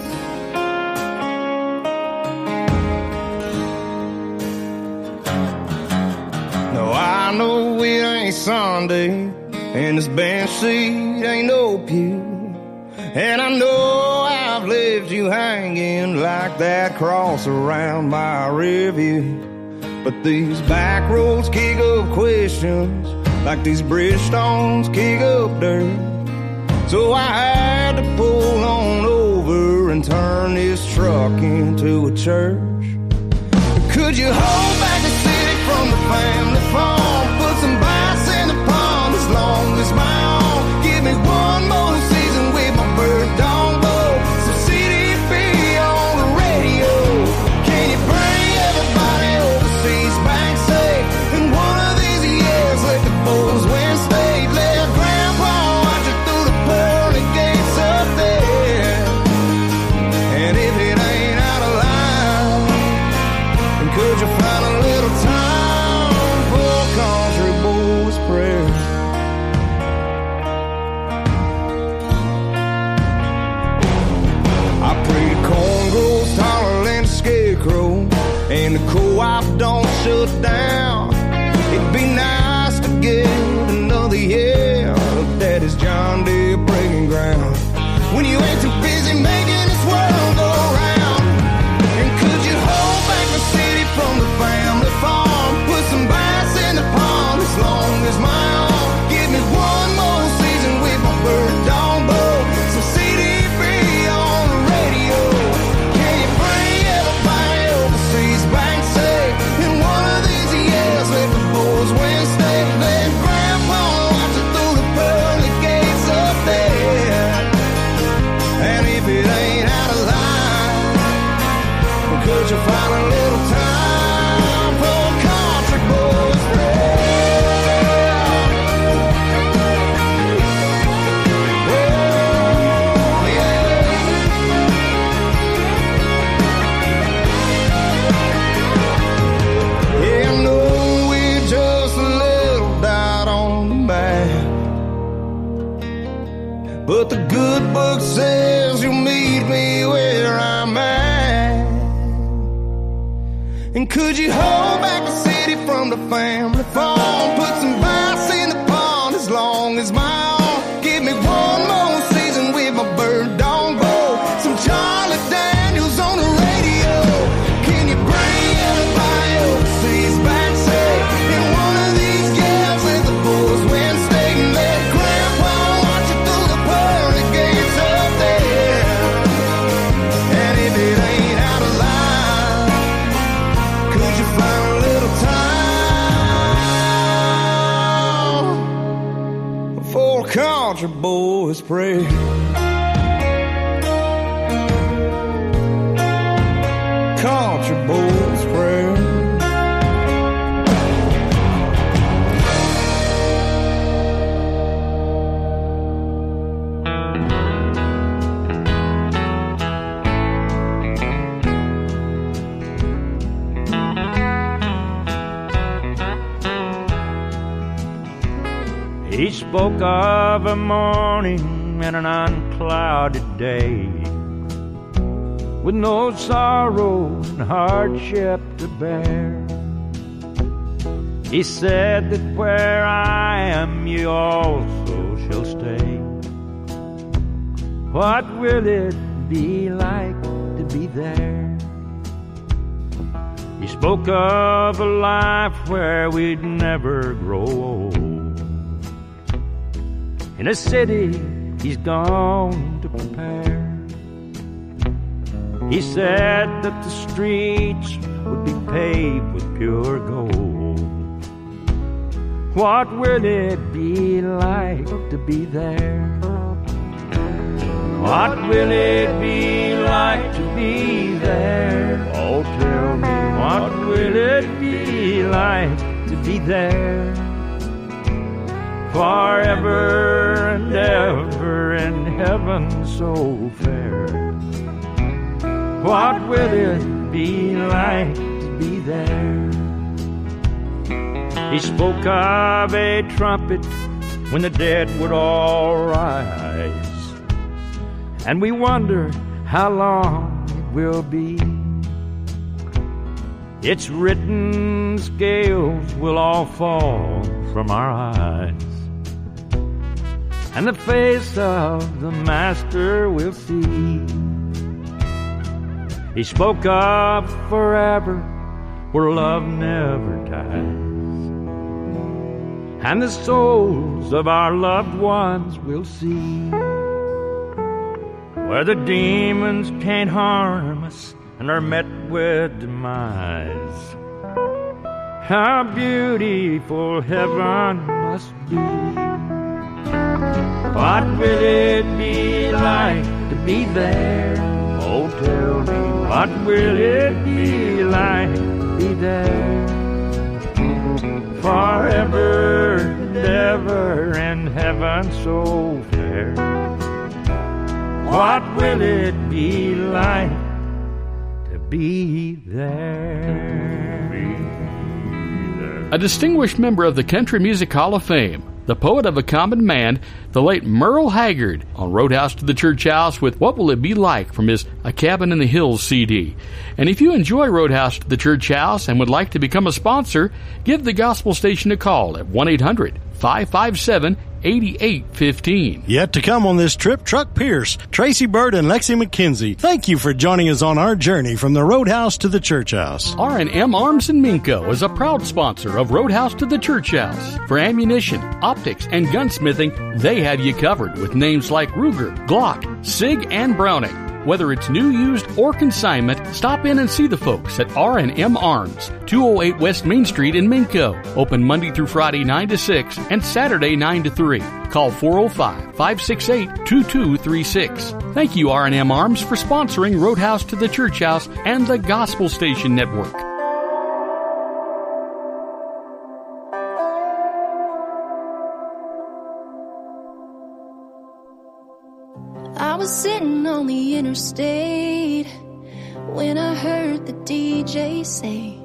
Speaker 25: No, I know it ain't Sunday, and this bench seat ain't no pew, and I know I've left you hanging like that cross around my review. But these back roads kick up questions, like these bridgestones kick up dirt. So I had to pull on over and turn this truck into a church. Could you hold back the city from the
Speaker 14: fans? Life where we'd never grow old. In a city he's gone to prepare. He said that the streets would be paved with pure gold. What will it be like to be there? What will it be like to be there? Oh, tell me, what will it to be there? Forever and ever in heaven so fair. What will it be like to be there? He spoke of a trumpet when the dead would all rise. And we wonder how long it will be. It's written scales will all fall from our eyes. And the face of the Master we'll see. He spoke of forever where love never dies. And the souls of our loved ones we'll see. Where the demons can't harm us and are met with demise. How beautiful heaven must be. What will it be like to be there? Oh, tell me, what will it be like to be there? Forever and ever in heaven so fair. What will it be like be there?
Speaker 2: A distinguished member of the Country Music Hall of Fame, the poet of a common man, the late Merle Haggard, on Roadhouse to the Church House with What Will It Be Like from his A Cabin in the Hills CD. And if you enjoy Roadhouse to the Church House and would like to become a sponsor, give the gospel station a call at 1 800 557 8815.
Speaker 1: Yet to come on this trip, Truck Pierce, Tracy Byrd, and Lexi McKenzie. Thank you for joining us on our journey from the Roadhouse to the Church House.
Speaker 2: R&M Arms and Minco is a proud sponsor of Roadhouse to the Church House. For ammunition, optics, and gunsmithing, they have you covered with names like Ruger, Glock, SIG, and Browning. Whether it's new, used, or consignment, stop in and see the folks at R&M Arms, 208 West Main Street in Minco. Open Monday through Friday 9 to 6 and Saturday 9 to 3. Call 405-568-2236. Thank you R&M Arms for sponsoring Roadhouse to the Church House and the Gospel Station Network.
Speaker 26: Was sitting on the interstate when I heard the DJ say,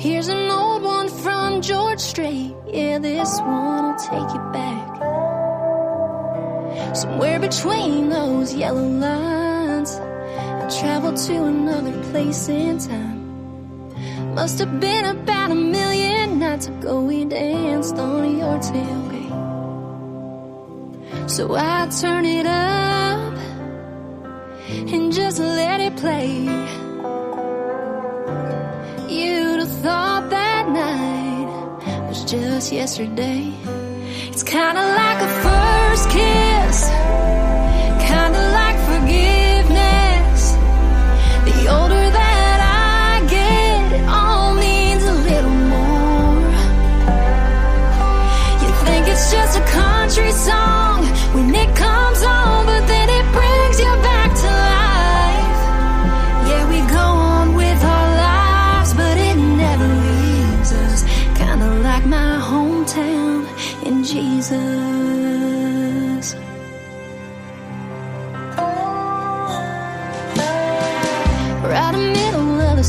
Speaker 26: Here's an old one from George Strait. Yeah, this one will take you back. Somewhere between those yellow lines, I traveled to another place in time. Must have been about a million nights ago we danced on your tailgate. So I turn it up and just let it play. You'd have thought that night was just yesterday. It's kinda like a first kiss,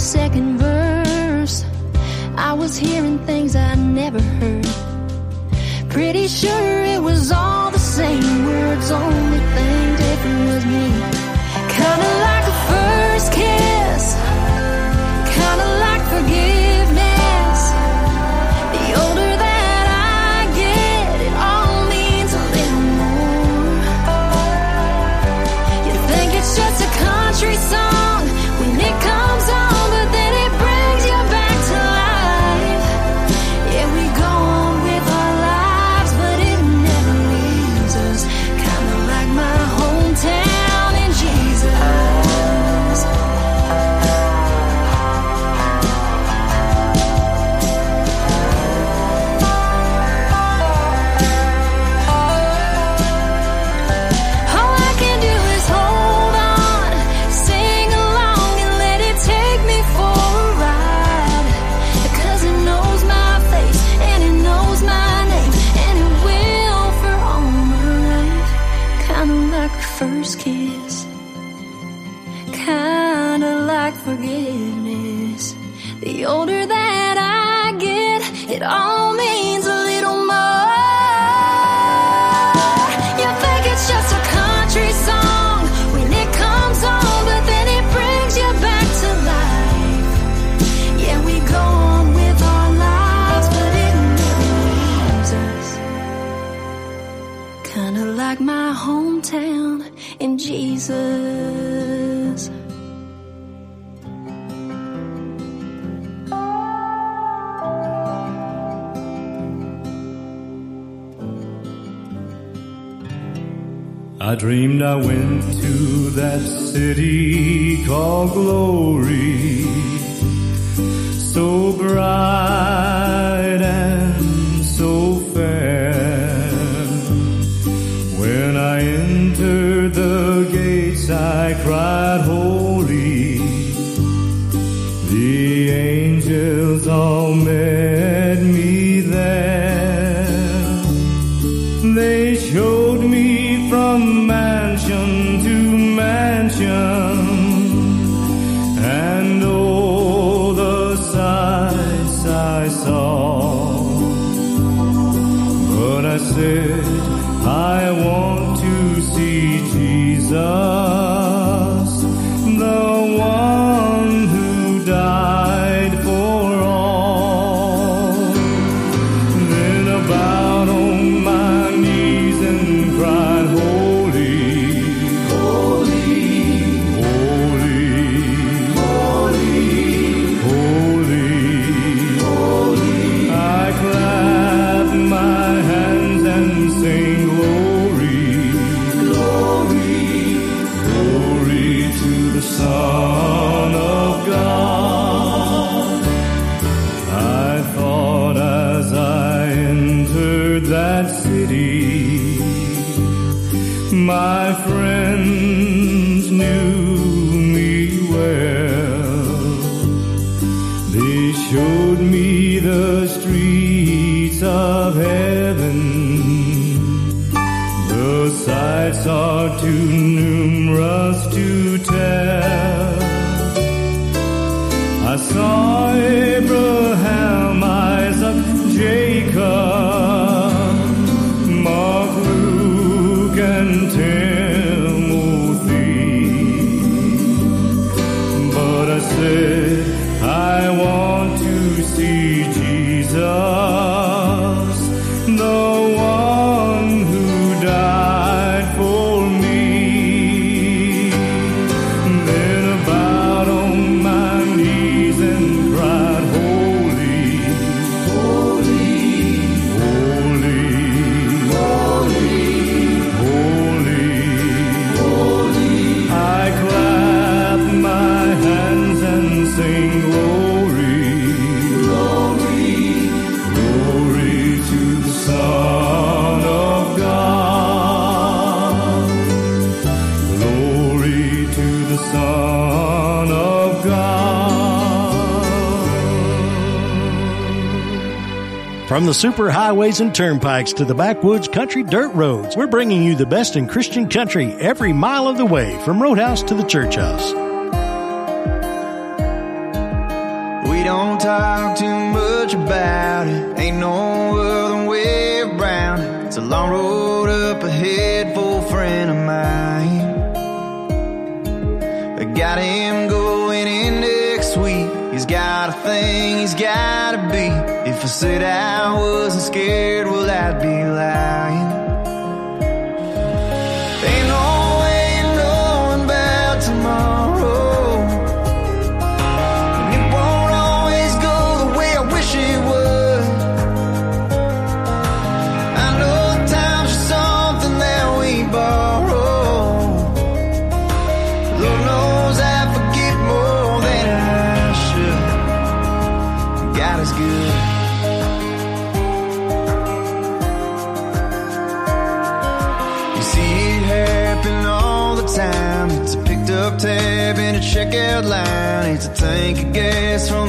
Speaker 26: second verse, I was hearing things I never heard. Pretty sure it was all the same words on in Jesus. I
Speaker 27: dreamed I went to that city called Glory, so bright
Speaker 1: desire. The super highways and turnpikes to the backwoods country dirt roads, we're bringing you the best in Christian country every mile of the way, from Roadhouse to the Church House.
Speaker 4: We don't talk too much about it, ain't no other way around it. It's a long road up ahead for a friend of mine. I got him going in next week, he's got a thing he's gotta be. I said I wasn't scared, well I'd be lying? guess from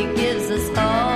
Speaker 4: He
Speaker 28: gives us all.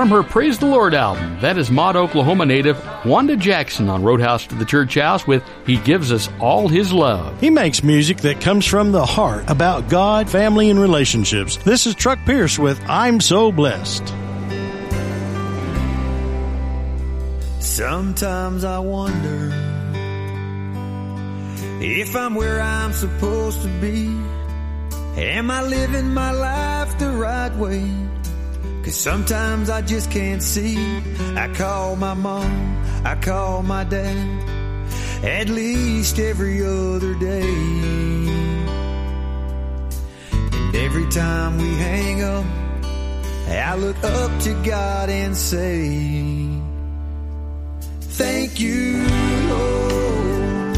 Speaker 28: From
Speaker 2: her Praise the Lord album. That is Maud, Oklahoma native Wanda Jackson on Roadhouse to the Church House with He Gives Us All His Love.
Speaker 1: He makes music that comes from the heart about God, family, and relationships. This is Truck Pierce with I'm So Blessed.
Speaker 4: Sometimes I wonder if I'm where I'm supposed to be. Am I living my life the right way? Cause sometimes I just can't see. I call my mom, I call my dad, at least every other day. And every time we hang up, I look up to God and say, Thank you, Lord.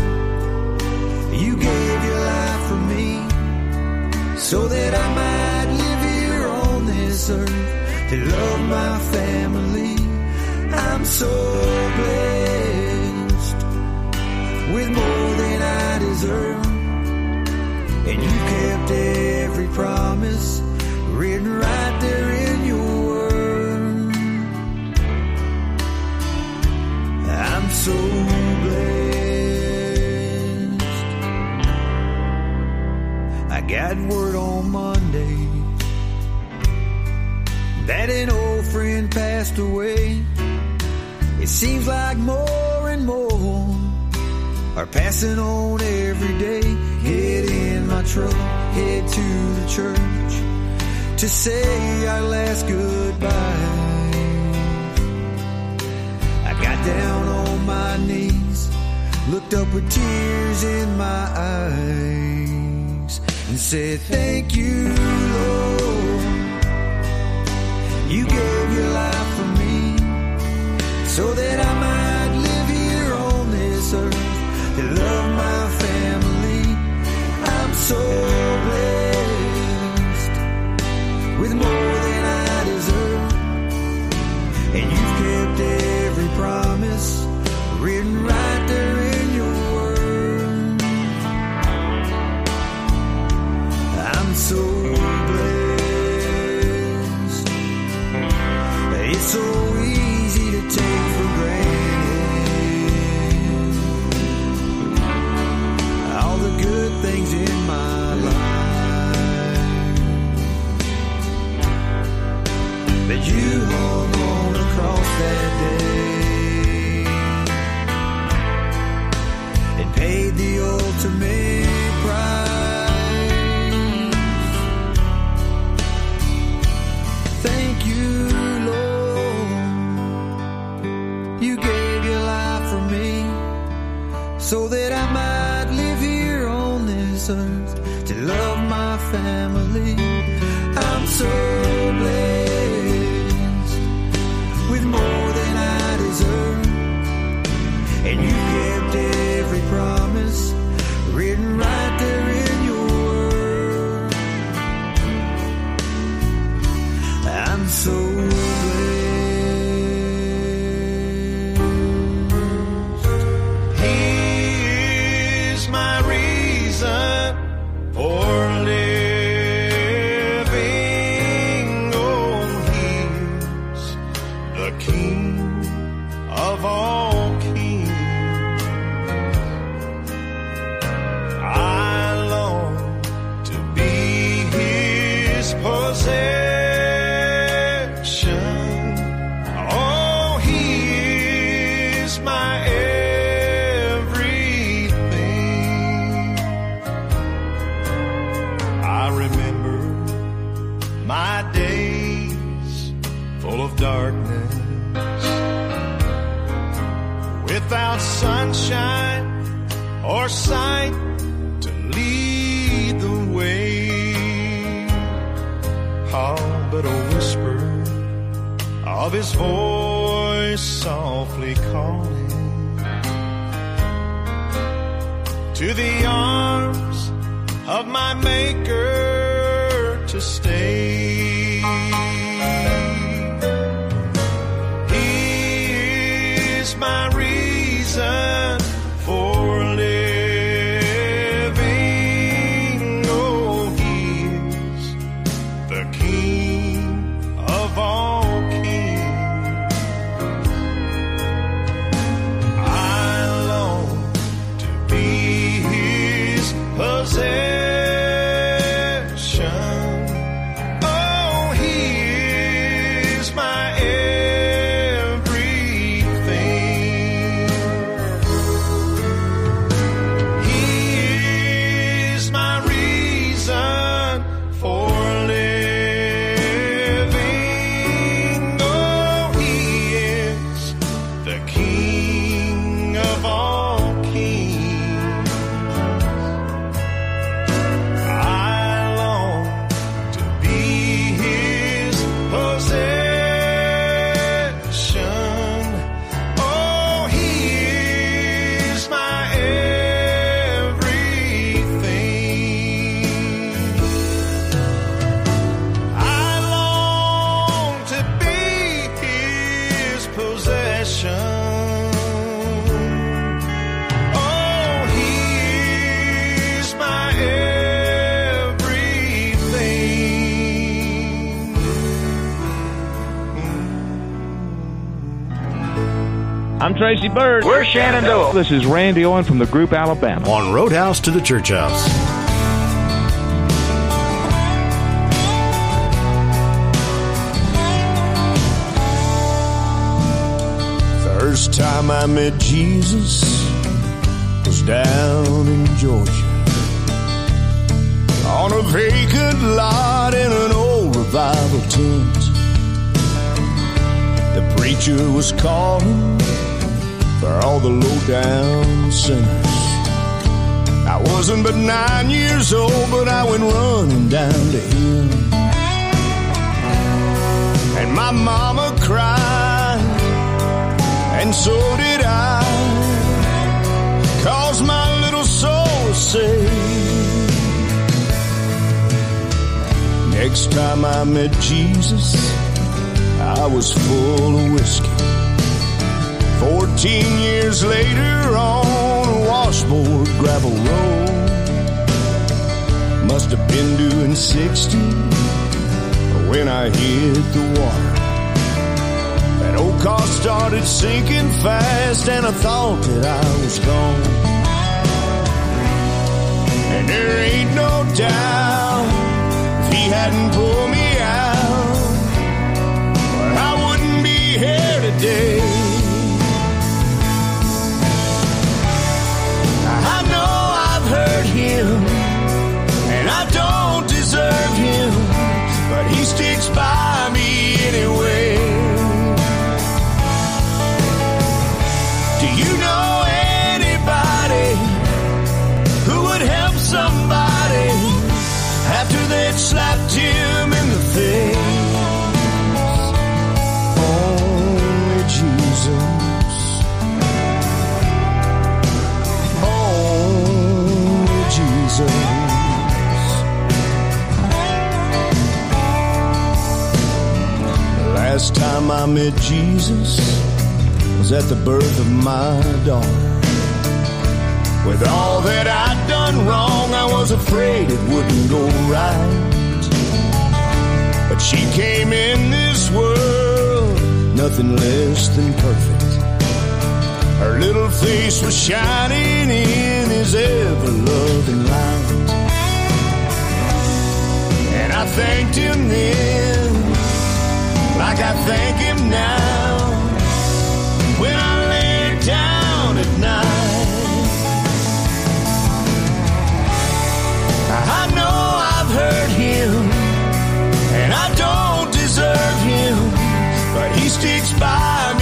Speaker 4: You gave your life for me so that I might live here on this earth to love my family. I'm so blessed with more than I deserve. And you kept every promise written right there in your word. I'm so blessed. I got word on Monday that an old friend passed away. It seems like more and more are passing on every day. Get in my truck, head to the church to say our last goodbye. I got down on my knees, looked up with tears in my eyes, and said, Thank you, Lord. You gave your life for me so that I might
Speaker 22: Tracy Byrd.
Speaker 21: We're Shenandoah.
Speaker 22: This is Randy Owen from the group Alabama.
Speaker 1: On Roadhouse to the Church House.
Speaker 17: First time I met Jesus was down in Georgia on a vacant lot in an old revival tent. The preacher was calling for all the low down sinners. I wasn't but nine years old, but I went running down to him. And my mama cried, and so did I. Cause my little soul was saved. Next time I met Jesus, I was full of whiskey. Fourteen years later on a washboard gravel road. Must have been doing 60 when I hit the water. That old car started sinking fast and I thought that I was gone. And there ain't no doubt if he hadn't pulled me time I met Jesus was at the birth of my daughter. With all that I'd done wrong, I was afraid it wouldn't go right. But she came in this world, nothing less than perfect. Her little face was shining in his ever loving light. And I thanked him then, like I thank him now, when I lay down at night. I know I've hurt him, and I don't deserve him, but he sticks by me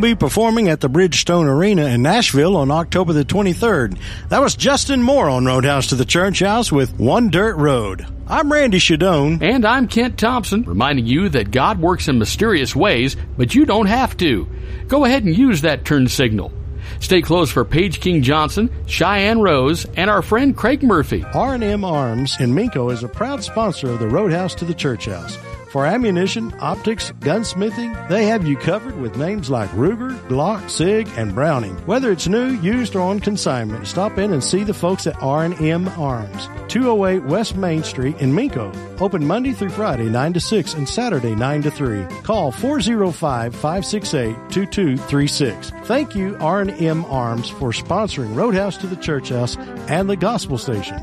Speaker 1: be performing at the Bridgestone Arena in Nashville on October the 23rd. That was Justin Moore on Roadhouse to the Church House with One Dirt Road. I'm Randy Shadoan.
Speaker 2: And I'm Kent Thompson, reminding you that God works in mysterious ways, but you don't have to. Go ahead and use that turn signal. Stay close for Paige King Johnson, Cheyenne Rose, and our friend Craig Murphy.
Speaker 1: R&M Arms in Minco is a proud sponsor of the Roadhouse to the Church House. For ammunition, optics, gunsmithing, they have you covered with names like Ruger, Glock, Sig, and Browning. Whether it's new, used, or on consignment, stop in and see the folks at R&M Arms, 208 West Main Street in Minco. Open Monday through Friday 9 to 6 and Saturday 9 to 3. Call 405-568-2236. Thank you R&M Arms for sponsoring Roadhouse to the Church House and the Gospel Station.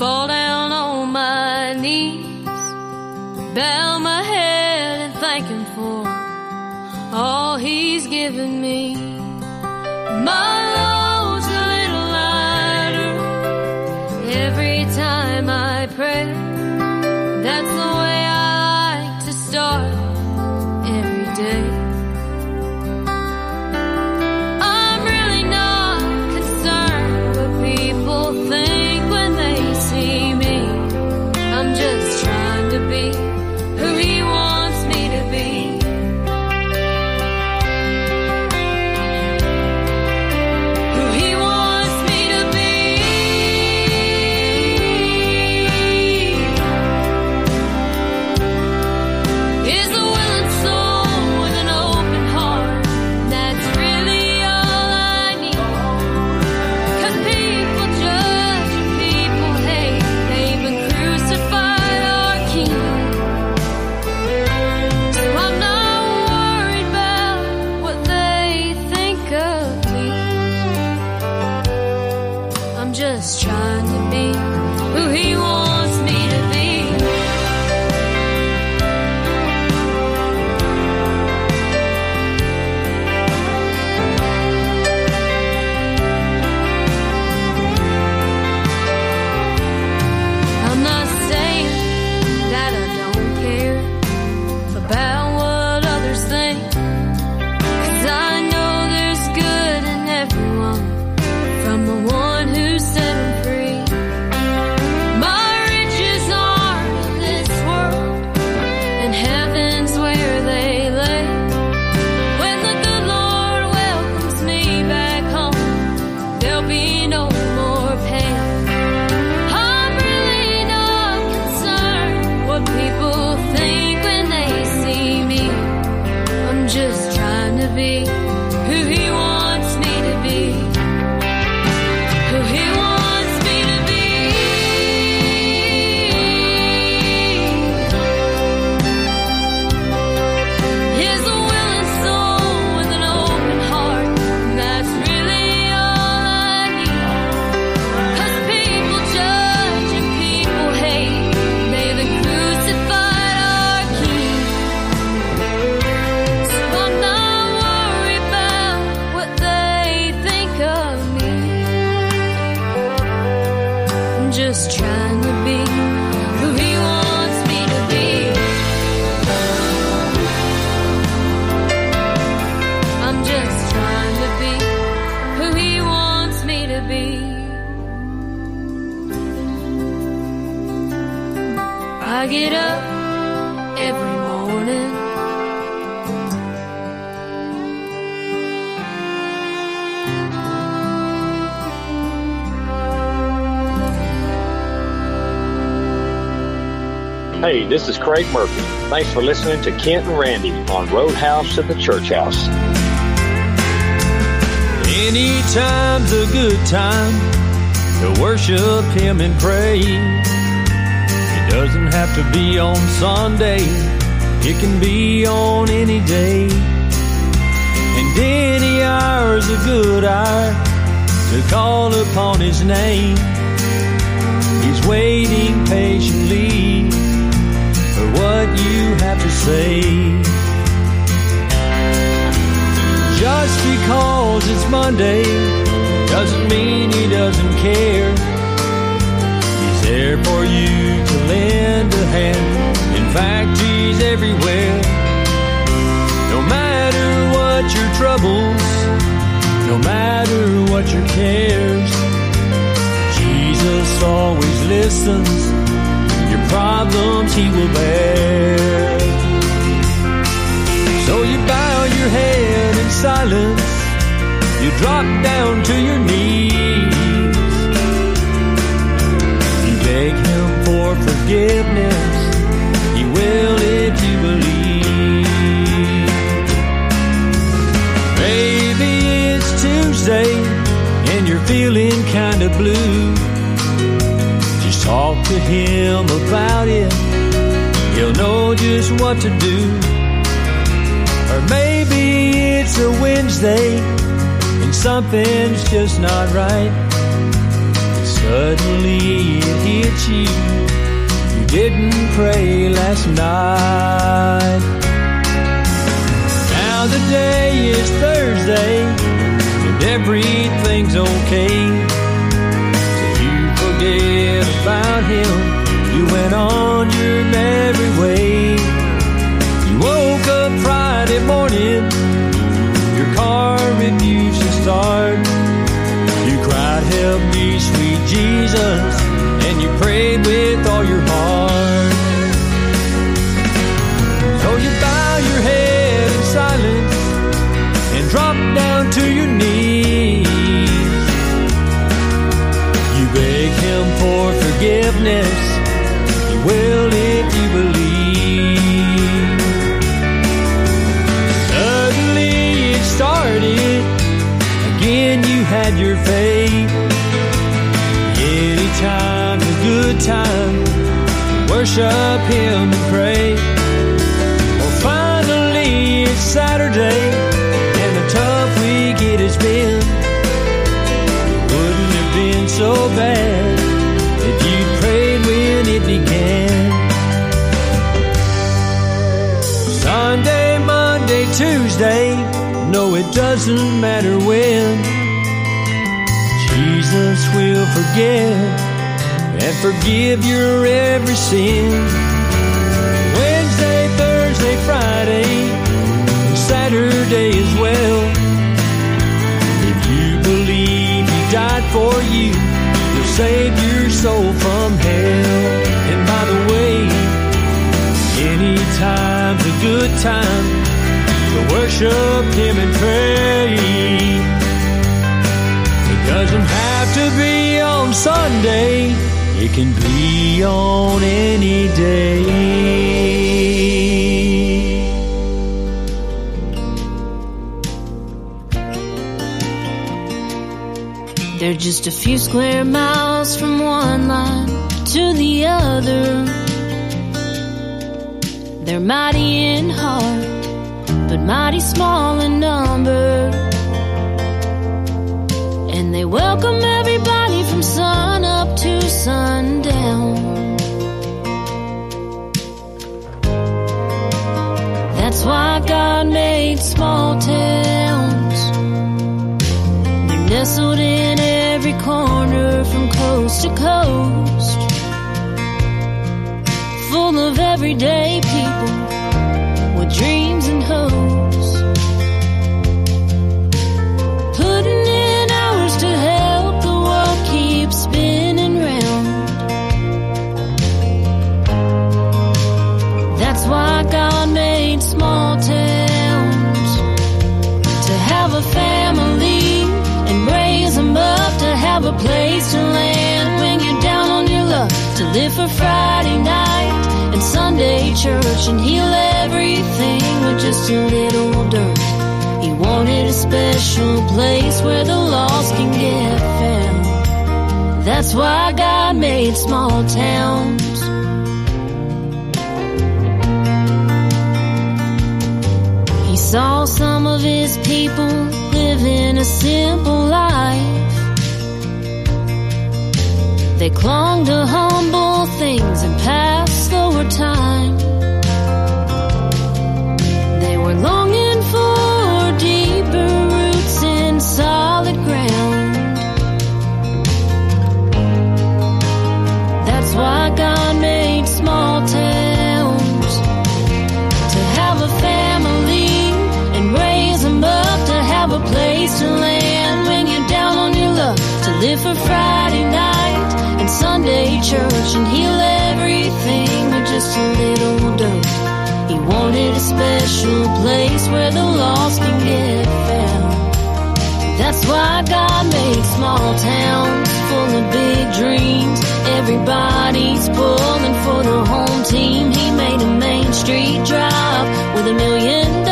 Speaker 18: Fall down on my knees, bow my head and thank Him for all He's given me. My load's
Speaker 21: Craig Murphy. Thanks for listening to Kent and Randy on Roadhouse to the Church House.
Speaker 14: Anytime's a good time to worship Him and pray. It doesn't have to be on Sunday, it can be on any day. And any hour's a good hour to call upon His name. He's waiting patiently what you have to say. Just because it's Monday doesn't mean he doesn't care. He's there for you to lend a hand. In fact, he's everywhere. No matter what your troubles, no matter what your cares, Jesus always listens. Problems he will bear. So you bow your head in silence. You drop down to your knees. You beg him for forgiveness. He will if you believe. Maybe it's Tuesday and you're feeling kinda blue. Talk to him about it. He'll know just what to do. Or maybe it's a Wednesday and something's just not right. Suddenly it hits you. You didn't pray last night. Now the day is Thursday and everything's okay. About him. You went on your merry way. You woke up Friday morning. Your car refused to start. You cried, Help me, sweet Jesus. And you prayed with all your heart. So you bow your head in silence and drop down to your knees. You beg him for forgiveness. He will if you believe. Suddenly it started. Again, you had your faith. Anytime's a good time. Worship him and pray. Tuesday, no, it doesn't matter when. Jesus will forgive and forgive your every sin. Wednesday, Thursday, Friday, Saturday as well. If you believe He died for you, He'll save your soul from hell. And by the way, anytime's a good time to worship Him and pray. It doesn't have to be on Sunday, it can be on any day.
Speaker 26: They're just a few square miles from one line to the other. They're mighty in heart, mighty small in number. And they welcome everybody from sun up to sundown. That's why God made small towns. They're nestled in every corner from coast to coast. Full of everyday people with dreams and hopes. Live for Friday night and Sunday church and heal everything with just a little dirt. He wanted a special place where the lost can get found. That's why God made small towns. He saw some of his people living a simple life. They clung to humble things and passed slower time. They were longing for deeper roots in solid ground. That's why God made small towns to have a family and up to have a place to land when you're down on your luck to live for Friday Church and heal everything with just a little dirt. He wanted a special place where the lost can get found. That's why God made small towns full of big dreams. Everybody's pulling for the home team. He made a Main Street drive with a million dollar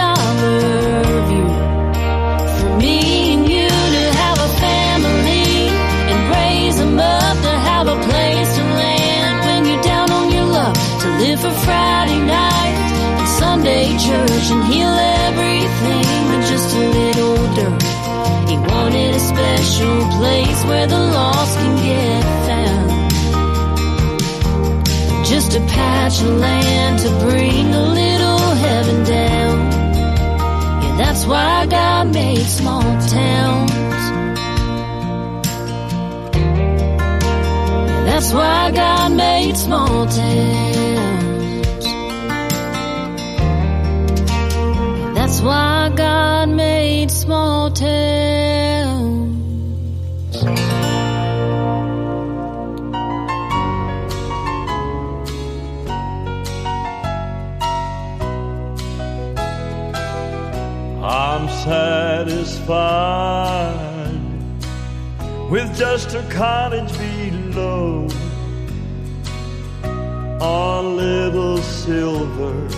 Speaker 26: special place where the lost can get found. Just a patch of land to bring a little heaven down. Yeah, that's why God made small towns. That's why God made small towns. That's why God made small towns.
Speaker 29: With just a cottage below, a little silver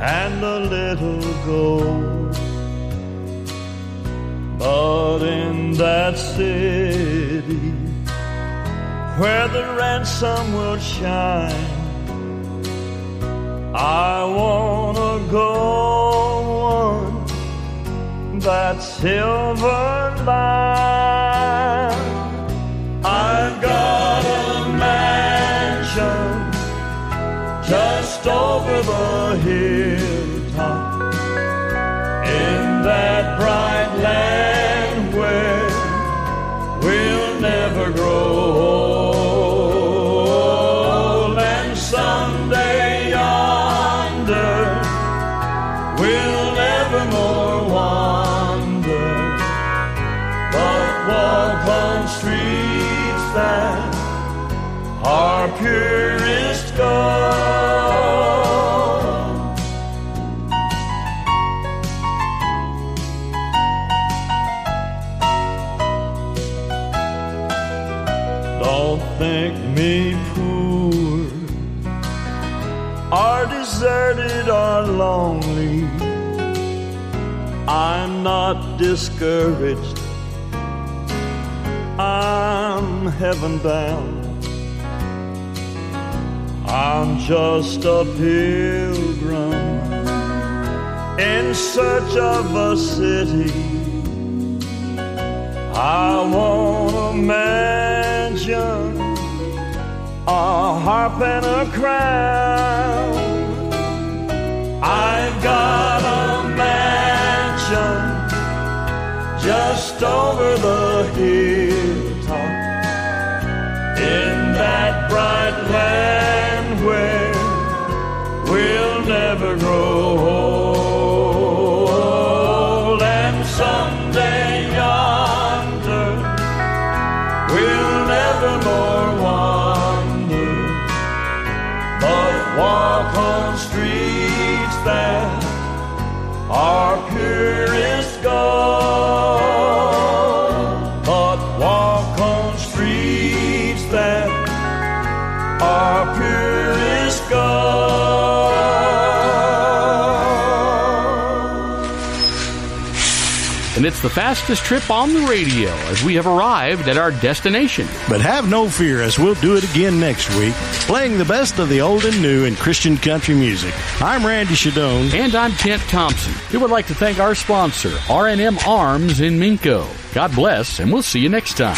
Speaker 29: and a little gold. But in that city where the ransom will shine, I wanna go that silver line. I've got a mansion just over the hilltop in that bright land where we'll never grow old that are purest gold Don't think me poor or deserted or lonely. I'm not discouraged. I'm heaven bound. I'm just a pilgrim in search of a city. I want a mansion, a harp and a crown. I've got a mansion just over the hilltop bright land where we'll never grow old. And someday yonder we'll never more wander but walk on streets that are purest gold
Speaker 2: And it's the fastest trip on the radio as we have arrived at our destination.
Speaker 1: But have no fear as we'll do it again next week, playing the best of the old and new in Christian country music. I'm Randy Shadoan.
Speaker 2: And I'm Kent Thompson. We would like to thank our sponsor, R&M Arms in Minco. God bless, and we'll see you next time.